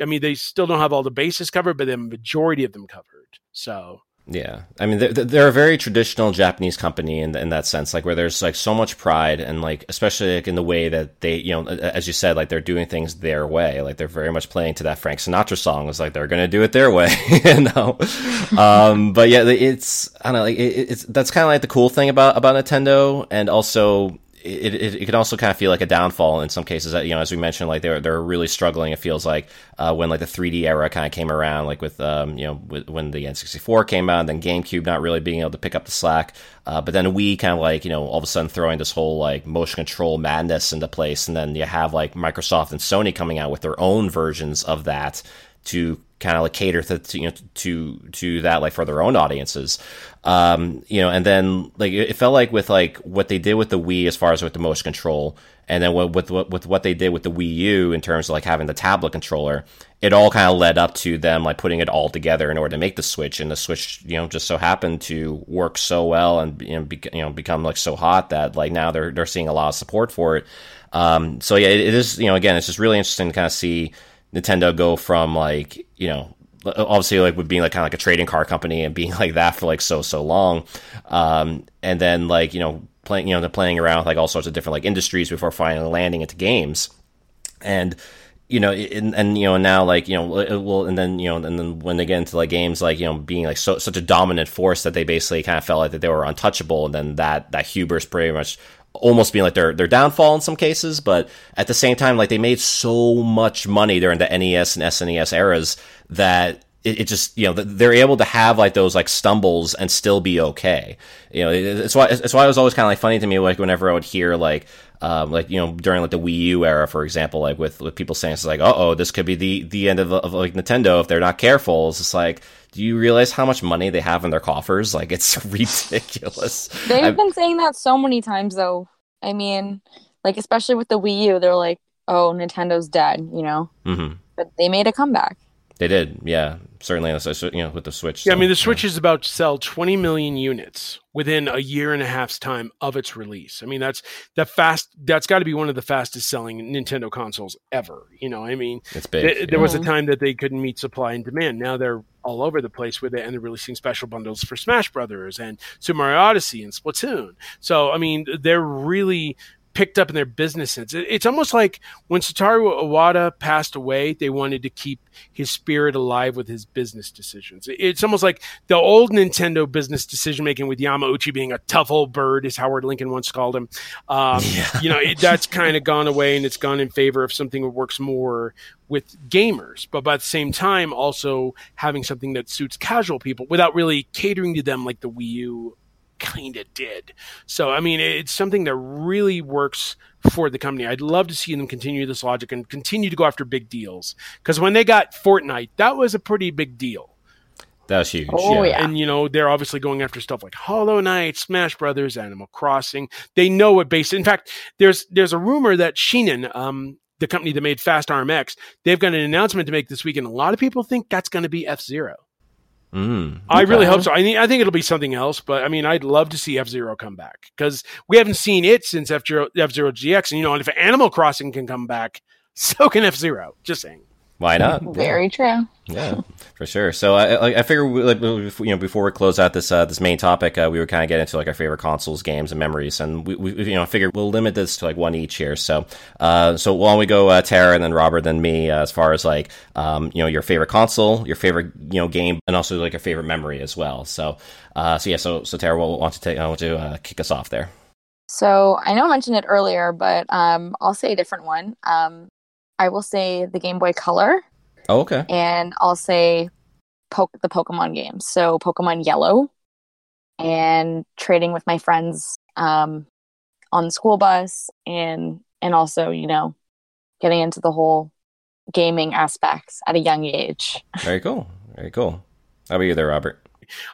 Speaker 6: I mean, they still don't have all the bases covered, but the majority of them covered. So
Speaker 5: Yeah, I mean they're, they're a very traditional Japanese company in in that sense, like where there's like so much pride and like especially like in the way that they, you know, as you said, like they're doing things their way, like they're very much playing to that Frank Sinatra song. It's like they're gonna do it their way, (laughs) you know. (laughs) um, but yeah, it's I don't know, like it, it's that's kind of like the cool thing about about Nintendo, and also it, it, it can also kind of feel like a downfall in some cases. You know, as we mentioned, like they're they're really struggling. It feels like uh, when like the 3D era kind of came around, like with um, you know with, when the N64 came out, and then GameCube not really being able to pick up the slack. Uh, but then we kind of like you know all of a sudden throwing this whole like motion control madness into place, and then you have like Microsoft and Sony coming out with their own versions of that to kind of like cater to, to you know to to that like for their own audiences. Um you know and then like it felt like with like what they did with the Wii as far as with the motion control and then with with, with what they did with the Wii U in terms of like having the tablet controller it all kind of led up to them like putting it all together in order to make the switch. And the switch you know just so happened to work so well and you know, be, you know become like so hot that like now they're they're seeing a lot of support for it. Um so yeah it, it is you know again it's just really interesting to kind of see Nintendo go from like you know obviously like with being like kind of like a trading card company and being like that for like so so long um and then like you know playing you know they're playing around with like all sorts of different like industries before finally landing into games. And you know and, and you know now like you know well and then you know and then when they get into like games like you know being like so such a dominant force that they basically kind of felt like that they were untouchable and then that that hubris pretty much almost being like their their downfall in some cases, but at the same time, like they made so much money during the NES and SNES eras that it, it just you know they're able to have like those like stumbles and still be okay. You know, it's why it's why it was always kind of like funny to me like whenever I would hear like. Um, like you know, during like the Wii U era, for example, like with, with people saying it's like, "Uh oh, this could be the the end of, of like Nintendo if they're not careful." It's just like, do you realize how much money they have in their coffers? Like, it's (laughs) ridiculous.
Speaker 7: They've
Speaker 5: I've-
Speaker 7: been saying that so many times, though. I mean, like especially with the Wii U, they're like, "Oh, Nintendo's dead," you know.
Speaker 5: Mhm.
Speaker 7: But they made a comeback.
Speaker 5: They did, yeah, certainly. You know, with the Switch.
Speaker 6: Yeah, I mean, the Switch is about to sell 20 million units within a year and a half's time of its release. I mean, that's the fast. That's got to be one of the fastest selling Nintendo consoles ever. You know, I mean,
Speaker 5: It's big.
Speaker 6: th-
Speaker 5: yeah.
Speaker 6: there was a time that they couldn't meet supply and demand. Now they're all over the place with it, and they're releasing special bundles for Smash Brothers and Super Mario Odyssey and Splatoon. So, I mean, they're really picked up in their business sense. It's almost like when Satoru Iwata passed away, they wanted to keep his spirit alive with his business decisions. It's almost like the old Nintendo business decision making with Yamauchi being a tough old bird, as Howard Lincoln once called him. Um, (laughs) You know, it, that's kind of gone away and it's gone in favor of something that works more with gamers, but by the same time, also having something that suits casual people without really catering to them like the Wii U kind of did. So, I mean, it's something that really works for the company. I'd love to see them continue this logic and continue to go after big deals. Because when they got Fortnite, that was a pretty big deal.
Speaker 5: that was huge.
Speaker 7: Oh, yeah.
Speaker 6: And, you know, they're obviously going after stuff like Hollow Knight, Smash Brothers, Animal Crossing. They know what base. In fact, there's there's a rumor that Shin'en, um, the company that made Fast RMX, they've got an announcement to make this week, and a lot of people think that's going to be F Zero.
Speaker 5: Mm,
Speaker 6: I really hope so. I mean, I think it'll be something else, but I mean, I'd love to see F Zero come back because we haven't seen it since F Zero F Zero GX, and you know, and if Animal Crossing can come back, (laughs) so can F Zero. Just saying.
Speaker 5: Why not?
Speaker 7: Very true.
Speaker 5: yeah, for sure. So I, I, I figure, we- like, you know, before we close out this uh, this main topic, uh, we would kind of get into like our favorite consoles, games, and memories, and we, we you know, I figure we'll limit this to like one each here. So, uh, so why don't we go uh, Tara and then Robert, then me, uh, as far as like, um, you know, your favorite console, your favorite, you know, game, and also like your favorite memory as well. So, uh, so yeah, so so Tara, will want to take? I want to uh, kick us off there.
Speaker 7: So I know I mentioned it earlier, but um, I'll say a different one. Um, I will say the Game Boy Color,
Speaker 5: Oh, okay.
Speaker 7: and I'll say po- the Pokemon games. So Pokemon Yellow, and trading with my friends um, on the school bus and and also you know getting into the whole gaming aspects at a young age.
Speaker 5: Very cool. Very cool. How about you there, Robert?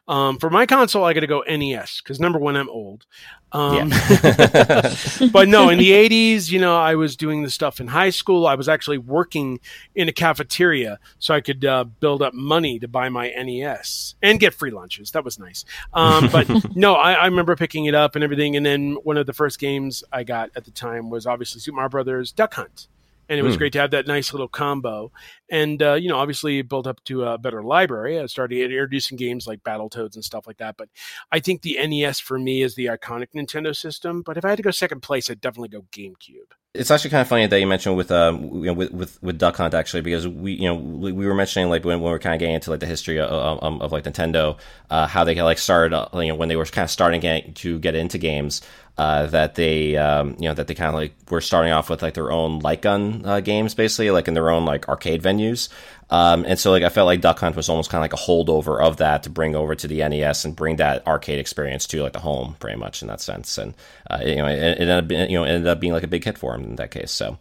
Speaker 6: Um, for my console, I got to go NES because number one, I'm old. Um,
Speaker 5: Yeah. (laughs)
Speaker 6: but no, in the 80s, you know, I was doing the stuff in high school. I was actually working in a cafeteria so I could uh, build up money to buy my NES and get free lunches. That was nice. Um, but (laughs) no, I, I remember picking it up and everything. And then one of the first games I got at the time was obviously Super Mario Brothers Duck Hunt. And it was
Speaker 5: Hmm.
Speaker 6: great to have that nice little combo. And, uh, you know, obviously it built up to a better library. I started introducing games like Battletoads and stuff like that. But I think the NES for me is the iconic Nintendo system. But if I had to go second place, I'd definitely go GameCube.
Speaker 5: It's actually kind of funny that you mentioned with um you know, with, with with Duck Hunt actually because we you know we, we were mentioning like when, when we were kind of getting into like the history of, of, of like Nintendo uh, how they like started uh, you know when they were kind of starting to get into games uh, that they um, you know that they kind of like were starting off with like their own light gun uh, games basically like in their own like arcade venues um, and so like I felt like Duck Hunt was almost kind of like a holdover of that to bring over to the NES and bring that arcade experience to like the home pretty much in that sense and uh, you know it, it ended up being, you know ended up being like a big hit for him in that case so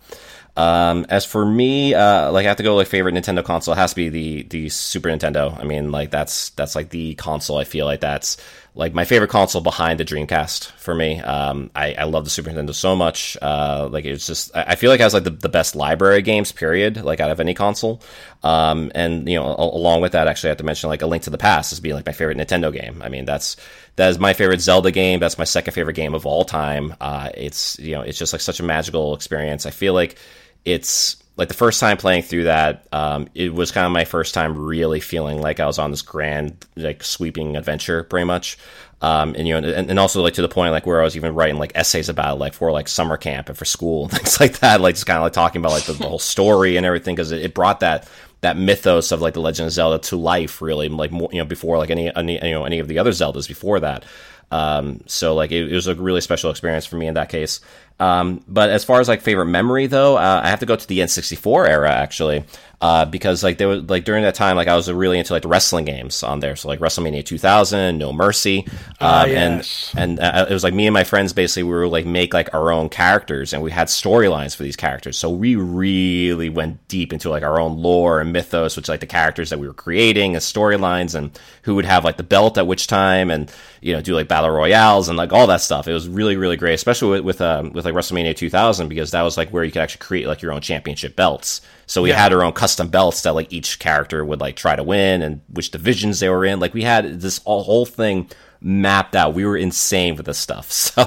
Speaker 5: um, as for me, uh, like I have to go like favorite Nintendo console it has to be the the Super Nintendo. I mean, like that's that's like the console. I feel like that's like my favorite console behind the Dreamcast for me. Um, I, I love the Super Nintendo so much. Uh, like it's just I I feel like it has like the, the best library of games period, like out of any console. Um, and you know, along with that, actually, I have to mention like A Link to the Past as being like my favorite Nintendo game. I mean, that's that is my favorite Zelda game. That's my second favorite game of all time. Uh, it's you know, it's just like such a magical experience. I feel like it's like the first time playing through that, um, it was kind of my first time really feeling like I was on this grand, like sweeping adventure, pretty much. Um, and you know, and, and also like to the point like where I was even writing like essays about it, like for like summer camp and for school and (laughs) things like that, like just kind of like talking about like the, the whole story and everything because it, it brought that that mythos of like the Legend of Zelda to life, really, like more you know before like any, any you know any of the other Zeldas before that. Um, so like it, it was a really special experience for me in that case. Um, but as far as like favorite memory though, uh, I have to go to the N64 era actually, uh, because like there was like during that time, like I was really into like the wrestling games on there. So like WrestleMania 2000, No Mercy,
Speaker 6: Ah,
Speaker 5: um,
Speaker 6: yes.
Speaker 5: and and uh, it was like me and my friends basically we were like make like our own characters and we had storylines for these characters. So we really went deep into like our own lore and mythos, which like the characters that we were creating and storylines and who would have like the belt at which time and you know do like battle royales and like all that stuff. It was really really great, especially with with, um, with like WrestleMania 2000 because that was like where you could actually create like your own championship belts. So we
Speaker 6: Yeah.
Speaker 5: had our own custom belts that like each character would like try to win and which divisions they were in. Like we had this all, whole thing mapped out. We were insane with this stuff. (laughs) So,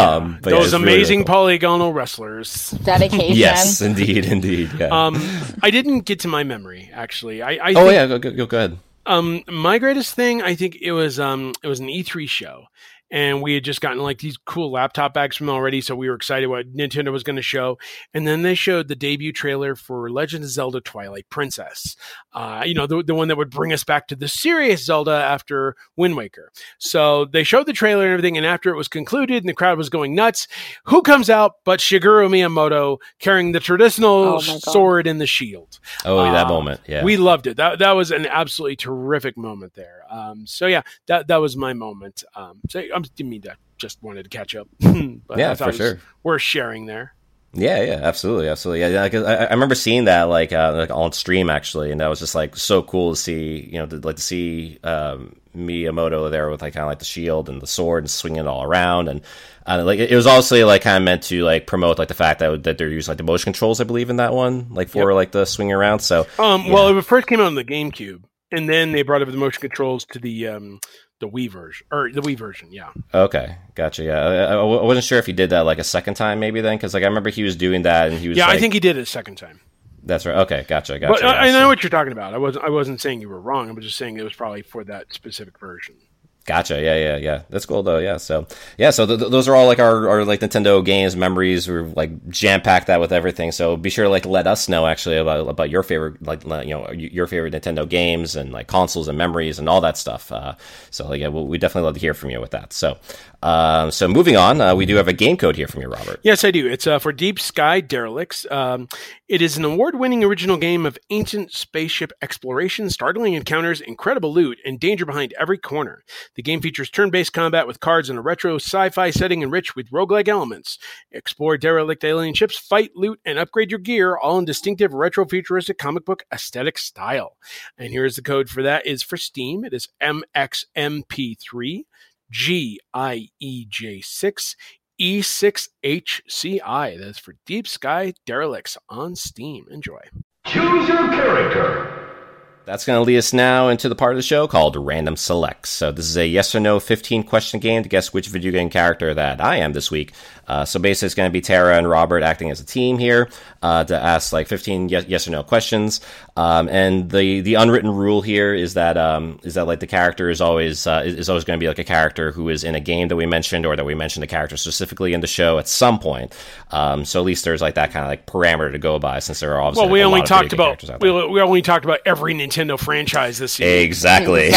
Speaker 5: um, but yeah,
Speaker 6: Those
Speaker 5: it's really, really
Speaker 6: amazing
Speaker 5: cool.
Speaker 6: polygonal wrestlers.
Speaker 7: Dedication.
Speaker 5: Yes, indeed, indeed. Yeah.
Speaker 6: Um, I didn't get to my memory actually. I, I
Speaker 5: oh
Speaker 6: think,
Speaker 5: yeah, go, go, go, go ahead.
Speaker 6: Um, my greatest thing, I think it was um, it was an E3 show, and we had just gotten like these cool laptop bags from already, so we were excited what Nintendo was going to show. And then they showed the debut trailer for Legend of Zelda: Twilight Princess. Uh, you know, the, the one that would bring us back to the serious Zelda after Wind Waker. So they showed the trailer and everything, and after it was concluded and the crowd was going nuts, who comes out but Shigeru Miyamoto carrying the traditional
Speaker 7: Oh
Speaker 6: sword and the shield?
Speaker 5: Oh, that
Speaker 6: Uh,
Speaker 5: moment. Yeah.
Speaker 6: We loved it. That that was an absolutely terrific moment there. Um, so yeah, that that was my moment. Um, so I didn't mean to just wanted to catch up. (laughs) but
Speaker 5: Yeah,
Speaker 6: I thought
Speaker 5: for
Speaker 6: it was
Speaker 5: sure.
Speaker 6: Worth sharing there.
Speaker 5: Yeah, yeah, absolutely, absolutely. Yeah, yeah I, I remember seeing that like uh, like on stream actually, and that was just like so cool to see. You know, to, like to see um, Miyamoto there with like kind of like the shield and the sword and swinging it all around, and uh, like it, it was also like kind of meant to like promote like the fact that that they're using like the motion controls, I believe, in that one, like for
Speaker 6: Yep.
Speaker 5: like the swinging around. So
Speaker 6: Um, Well, it first came out on the GameCube, and then they brought over the motion controls to the um, the Wii version or the Wii version. Yeah.
Speaker 5: okay, gotcha. Yeah, I, I- I wasn't sure if he did that like a second time maybe then, because like I remember he was doing that and he was
Speaker 6: Yeah, I think he did it a second time.
Speaker 5: that's right. Okay, gotcha, gotcha.
Speaker 6: But I, I
Speaker 5: yeah,
Speaker 6: know
Speaker 5: so-
Speaker 6: what you're talking about. I wasn't I wasn't saying you were wrong. I was just saying it was probably for that specific version.
Speaker 5: Gotcha. Yeah, yeah, yeah. That's cool though. Yeah. So, yeah. So th- th- those are all like our, our like Nintendo games memories. We're like jam packed that with everything. So be sure to like let us know actually about about your favorite like you know your favorite Nintendo games and like consoles and memories and all that stuff. Uh, so yeah, we definitely love to hear from you with that. So, um, so moving on, uh, we do have a game code here from you, Robert.
Speaker 6: Yes, I do. It's uh, for Deep Sky Derelicts. Um, it is an award winning original game of ancient spaceship exploration, startling encounters, incredible loot, and danger behind every corner. The game features turn based combat with cards in a retro sci fi setting enriched with roguelike elements. Explore derelict alien ships, fight, loot, and upgrade your gear, all in distinctive retro futuristic comic book aesthetic style. And here's the code for that is for Steam. It is MXMP3 GIEJ6 E6HCI. That's for Deep Sky Derelicts on Steam. Enjoy.
Speaker 9: Choose your character.
Speaker 5: That's going to lead us now into the part of the show called Random Selects. So, this is a yes or no 15 question game to guess which video game character that I am this week. Uh, so, basically, it's going to be Tara and Robert acting as a team here uh, to ask like 15 yes, yes or no questions. Um, and the, the unwritten rule here is that um, is that like the character is always uh, is always going to be like a character who is in a game that we mentioned or that we mentioned the character specifically in the show at some point. Um, so, at least there's like that kind of like parameter to go by since there are obviously
Speaker 6: Well, we
Speaker 5: like,
Speaker 6: only
Speaker 5: lot
Speaker 6: talked about
Speaker 5: characters out there.
Speaker 6: we, we only talked about every Nintendo franchise this year.
Speaker 5: Exactly. (laughs)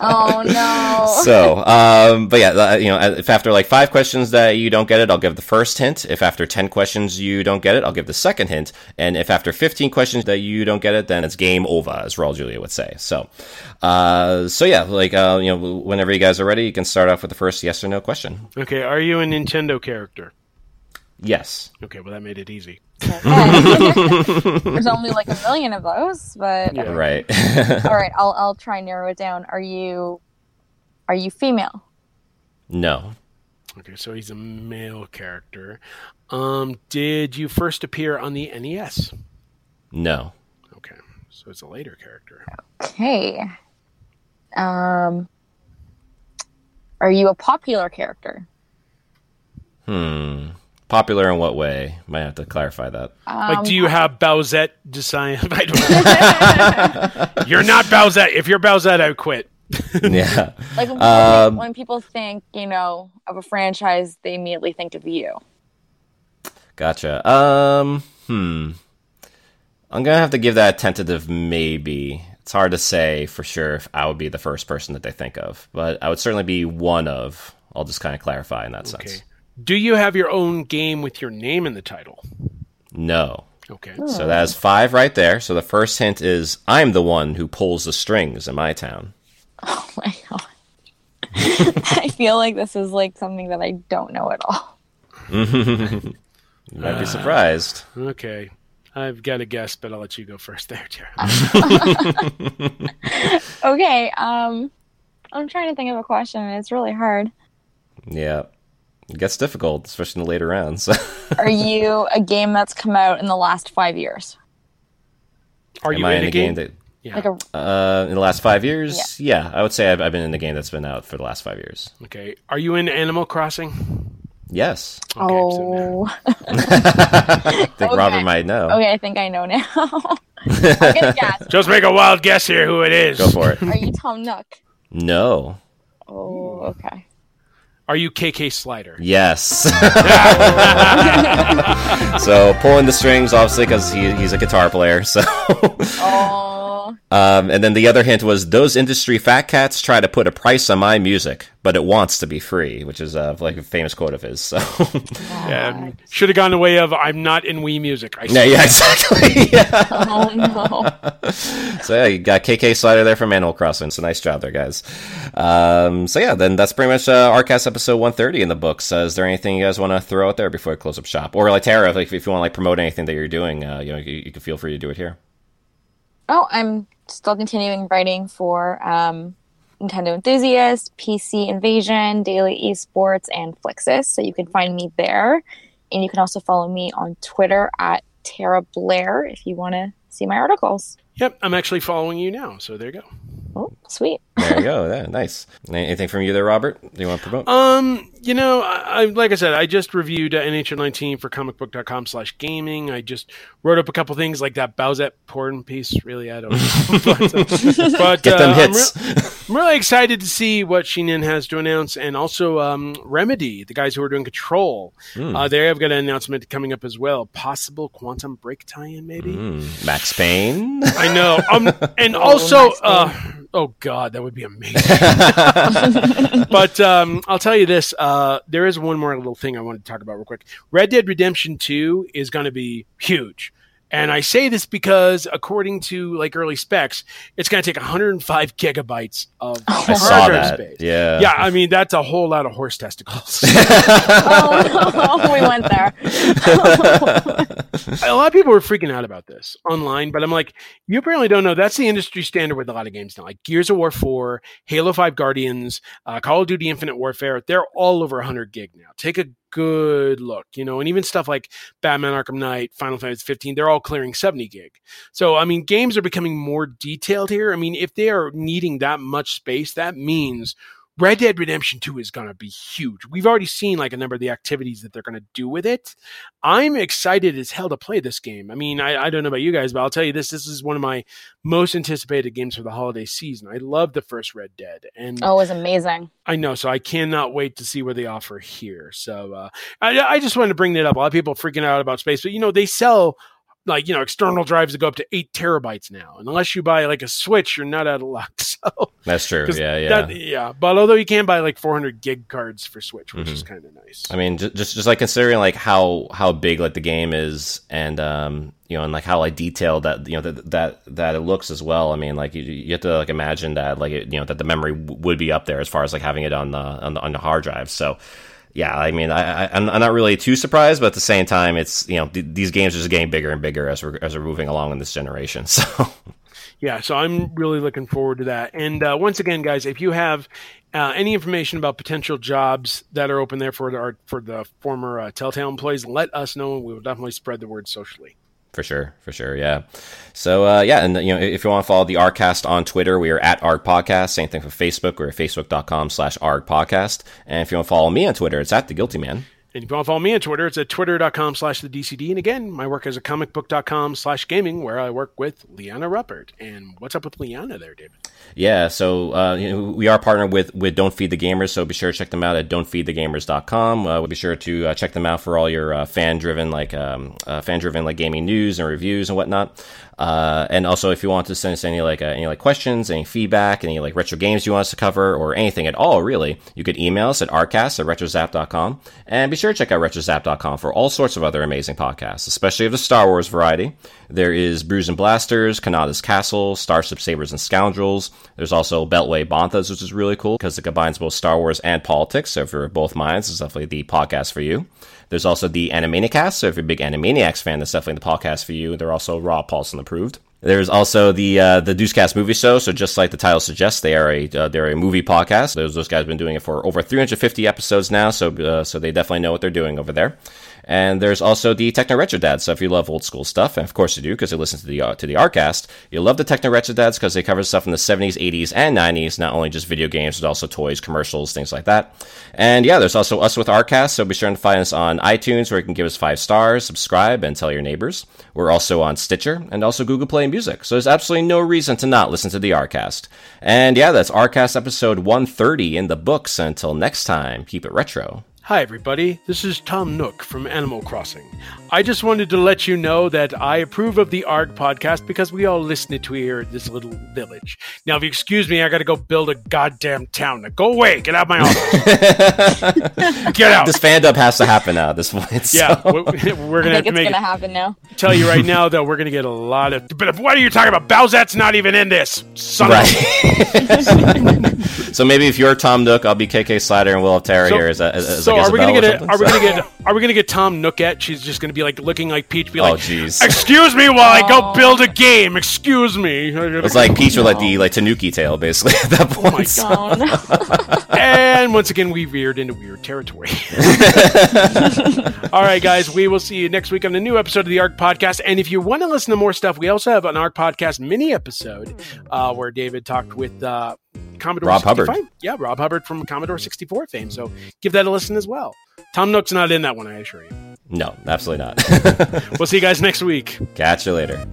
Speaker 7: oh no.
Speaker 5: so, um, but yeah, uh, you know, if after like five questions that you don't get it, I'll give the first hint. If after 10 questions you don't get it, I'll give the second hint. And if after 15 questions that you don't get it, then it's game over, as Raul Julia would say. So, uh, so yeah, like, uh, you know, whenever you guys are ready, you can start off with the first yes or no question.
Speaker 6: Okay, are you a Nintendo character?
Speaker 5: Yes.
Speaker 6: Okay, well that made it easy. (laughs)
Speaker 7: There's only like a million of those, but
Speaker 6: Yeah.
Speaker 5: Right.
Speaker 7: all right, (laughs) I'll I'll try and narrow it down. Are you are you female?
Speaker 5: no.
Speaker 6: Okay, so he's a male character. Um, did you first appear on the NES?
Speaker 5: No.
Speaker 6: Okay, so it's a later character.
Speaker 7: Okay. Um are you a popular character?
Speaker 5: Hmm. Popular in what way? Might have to clarify that.
Speaker 6: like,
Speaker 7: Um,
Speaker 6: do you have Bowsette design? (laughs) I don't know. (laughs) you're not Bowsette. If you're Bowsette, I quit. (laughs)
Speaker 5: yeah.
Speaker 7: Like when people,
Speaker 5: Um,
Speaker 7: think, when people think, you know, of a franchise, they immediately think of you.
Speaker 5: Gotcha. Um, hmm. I'm gonna have to give that a tentative maybe. It's hard to say for sure if I would be the first person that they think of, but I would certainly be one of. I'll just kind of clarify in that sense.
Speaker 6: Okay. Do you have your own game with your name in the title?
Speaker 5: No.
Speaker 6: Okay.
Speaker 5: So that is five right there. So the first hint is I'm the one who pulls the strings in my town. (laughs)
Speaker 7: Oh my god. (laughs) I feel like this is like something that I don't know at all. (laughs)
Speaker 5: you might be surprised.
Speaker 6: Okay. I've got a guess, but I'll let you go first there, Tara.
Speaker 7: Okay, um I'm trying to think of a question and it's really hard.
Speaker 5: Yeah. It gets difficult, especially in the later rounds. (laughs)
Speaker 7: Are you a game that's come out in the last five years?
Speaker 6: Are
Speaker 5: Am
Speaker 6: you
Speaker 5: I
Speaker 6: in, a game?
Speaker 5: that
Speaker 6: Yeah.
Speaker 7: Like a
Speaker 5: Uh, in the last five years, yeah, I would say I've, I've been in the game that's been out for the last five years.
Speaker 6: Okay. Are you in Animal Crossing?
Speaker 5: Yes,
Speaker 6: Okay, so-
Speaker 7: oh (laughs)
Speaker 5: I think
Speaker 7: Okay.
Speaker 5: Robert might know.
Speaker 7: okay, I think I know now. (laughs) I'm gonna guess.
Speaker 6: Just make a wild guess here who it is.
Speaker 5: Go for it.
Speaker 7: Are you Tom Nook?
Speaker 5: No.
Speaker 7: Oh, okay.
Speaker 6: Are you KK Slider?
Speaker 5: Yes. (laughs) so pulling the strings, obviously, because he, he's a guitar player. So,
Speaker 7: Oh,
Speaker 5: um, and then the other hint was those industry fat cats try to put a price on my music, but it wants to be free, which is uh, like a famous quote of his. So, (laughs)
Speaker 6: Yeah, should have gone the way of I'm not in Wii Music. I
Speaker 5: yeah, yeah, exactly. (laughs) Yeah.
Speaker 7: oh no. (laughs)
Speaker 5: So yeah, you got KK Slider there from Animal Crossing. So nice job there, guys. Um, so yeah, then that's pretty much uh, Arcast episode 130 in the books. Uh, is there anything you guys want to throw out there before I close up shop, or like Tara, like if you want to like promote anything that you're doing, uh, you know, you, you can feel free to do it here.
Speaker 7: Oh, I'm still continuing writing for um, Nintendo Enthusiast, PC Invasion, Daily Esports, and Flixus. So you can find me there. And you can also follow me on Twitter at Tara Blair if you want to see my articles.
Speaker 6: Yep, I'm actually following you now. So there you go.
Speaker 7: Oh, sweet.
Speaker 5: There you go. Yeah, nice. Anything from you there, Robert? Do you want to promote?
Speaker 6: Um, you know, I, I like I said, I just reviewed uh, NHL 19 for comicbook.com slash gaming. I just wrote up a couple things like that Bowsette porn piece. Really, I don't know. (laughs) but, uh, (laughs) but,
Speaker 5: Get them
Speaker 6: uh, I'm re- I'm really excited to see what Shin'en has to announce, and also um, Remedy, the guys who are doing Control.
Speaker 5: Hmm.
Speaker 6: Uh, they have got an announcement coming up as well. Possible Quantum Break tie-in, maybe.
Speaker 5: Mm, Max Payne.
Speaker 6: I know. Um, (laughs) and also, uh, oh god, that would be amazing. (laughs) but um, I'll tell you this: uh, there is one more little thing I wanted to talk about real quick. Red Dead Redemption Two is going to be huge, And I say this because, according to like early specs, it's going to take 105 gigabytes of
Speaker 5: I
Speaker 6: hard
Speaker 5: saw
Speaker 6: drive
Speaker 5: that.
Speaker 6: space.
Speaker 5: Yeah.
Speaker 6: Yeah, I mean that's a whole lot of horse testicles. (laughs)
Speaker 7: oh, (laughs) we went there. (laughs)
Speaker 6: a lot of people were freaking out about this online, but I'm like, you apparently don't know. That's the industry standard with a lot of games now. Like Gears of War 4, Halo 5 Guardians, uh, Call of Duty Infinite Warfare, they're all over 100 gig now. Take a good look, you know, and even stuff like Batman Arkham Knight, Final Fantasy 15, they're all clearing 70 gig. So, I mean, games are becoming more detailed here. I mean, if they are needing that much space, that means Red Dead Redemption 2 is going to be huge. We've already seen like a number of the activities that they're going to do with it. I'm excited as hell to play this game. I mean, I, I don't know about you guys, but I'll tell you this this is one of my most anticipated games for the holiday season. I love the first Red Dead. And
Speaker 7: Oh, it was amazing.
Speaker 6: I know, so I cannot wait to see what they offer here. So uh, I, I just wanted to bring that up. A lot of people freaking out about space, but you know, they sell like you know external drives that go up to eight terabytes now. And unless you buy like a Switch, you're not out of luck. (laughs) So
Speaker 5: That's true Yeah, yeah.
Speaker 6: that- yeah. But although you can buy like 400 gig cards for Switch, which is kind of nice.
Speaker 5: I mean, just, just just like considering like how how big like the game is, and um, you know, and like how like detailed that you know that that that it looks as well. I mean, like you, you have to like imagine that like it, you know that the memory w- would be up there as far as like having it on the on the on the hard drive. So. Yeah, I mean, I, I'm not really too surprised, but at the same time, it's you know th- these games are just getting bigger and bigger as we're as we're moving along in this generation. (laughs) So
Speaker 6: yeah, so I'm really looking forward to that. And uh, once again, guys, if you have uh, any information about potential jobs that are open there for the for the former uh, Telltale employees, let us know, and we will definitely spread the word socially.
Speaker 5: For sure, for sure, yeah. So uh, yeah, and you know, if you want to follow the Arcast on Twitter, we are at Arc Podcast. Same thing for Facebook. We're at facebook.com slash Arc Podcast. And if you want to follow me on Twitter, it's at the Guilty Man.
Speaker 6: And you to follow me on Twitter, it's at twitter.com slash the DCD. And again, my work is at comicbook.com slash gaming, where I work with Liana Ruppert. And what's up with Liana there, David?
Speaker 5: Yeah, so uh, you know, we are partnered with with Don't Feed the Gamers, so be sure to check them out at don'tfeedthegamers.com. Uh, we'll be sure to uh, check them out for all your uh, fan driven like um, uh, fan driven like gaming news and reviews and whatnot. Uh, and also, if you want to send us any like uh, any like questions, any feedback, any like retro games you want us to cover, or anything at all, really, you could email us at rcast at retrozap.com. And be sure to check out retrozap.com for all sorts of other amazing podcasts, especially of the Star Wars variety. There is Brews and Blasters, Kanata's Castle, Starship Sabers and Scoundrels. There's also Beltway Banthas, which is really cool because it combines both Star Wars and politics. So if you're both minds, it's definitely the podcast for you. There's also the Animaniacast, so if you're a big Animaniacs fan, that's definitely the podcast for you. They're also Rob, Paulsen approved. There's also the uh, the Deucecast movie show. So just like the title suggests, they are a uh, they're a movie podcast. Those those guys have been doing it for over 350 episodes now. So uh, so they definitely know what they're doing over there. And there's also the Techno Retro Dads. So if you love old school stuff, and of course you do because you listen to the uh, to the Arcast, you love the Techno Retro Dads because they cover stuff in the 70s, 80s, and 90s. Not only just video games, but also toys, commercials, things like that. And yeah, there's also us with Arcast. So be sure to find us on iTunes, where you can give us five stars, subscribe, and tell your neighbors. We're also on Stitcher and also Google Play Music. So there's absolutely no reason to not listen to the Arcast. And yeah, that's Arcast episode 130 in the books. Until next time, keep it retro.
Speaker 6: Hi, everybody. This is Tom Nook from Animal Crossing. I just wanted to let you know that I approve of the ARC podcast because we all listen to it here at this little village. Now, if you excuse me, I got to go build a goddamn town. Now, go away. Get out of my office. (laughs) Get out.
Speaker 5: This fan dub has to happen now at this point. (laughs) so-
Speaker 6: yeah, we're, we're going to have
Speaker 7: think
Speaker 6: to
Speaker 7: it's
Speaker 6: make
Speaker 7: gonna
Speaker 6: it.
Speaker 7: happen now.
Speaker 6: Tell you right now, though, we're going to get a lot of. But what are you talking about? Bowsette's not even in this. Son of a.
Speaker 5: Right. (laughs) so maybe if you're Tom Nook, I'll be KK Slider and we'll have Tara here as a, as, as
Speaker 6: so
Speaker 5: like
Speaker 6: are we gonna get
Speaker 5: or
Speaker 6: a,
Speaker 5: something.
Speaker 6: are we gonna get (laughs) are we gonna get Tom Nookette? She's just gonna be like looking like Peach, be
Speaker 5: Oh,
Speaker 6: like,
Speaker 5: jeez.
Speaker 6: "Excuse me while I go build a game. Excuse me."
Speaker 5: It's like Peach with like the like Tanuki tail, basically at that point.
Speaker 6: Oh my
Speaker 5: So-
Speaker 7: Oh
Speaker 6: and once again, we veered into weird territory. (laughs) All right, guys, we will see you next week on the new episode of the ARC Podcast. And if you want to listen to more stuff, we also have an ARC Podcast mini episode uh, where David talked with uh, Mm. Commodore
Speaker 5: Rob Hubbard.
Speaker 6: Yeah, Rob Hubbard from Commodore 64 fame. So give that a listen as well. Tom Nook's not in that one, I assure you.
Speaker 5: No, absolutely not. (laughs)
Speaker 6: We'll see you guys next week.
Speaker 5: Catch you later.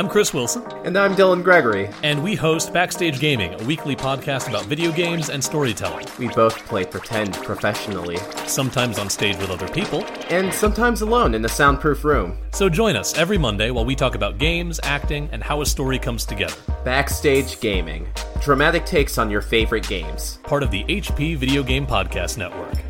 Speaker 10: I'm Chris Wilson.
Speaker 5: And I'm Dylan Gregory.
Speaker 10: And we host Backstage Gaming, a weekly podcast about video games and storytelling.
Speaker 5: We both play pretend professionally.
Speaker 10: Sometimes on stage with other people.
Speaker 5: And sometimes alone in a soundproof room.
Speaker 10: So join us every Monday while we talk about games, acting, and how a story comes together.
Speaker 5: Backstage Gaming. Dramatic takes on your favorite games.
Speaker 10: Part of the HP Video Game Podcast Network.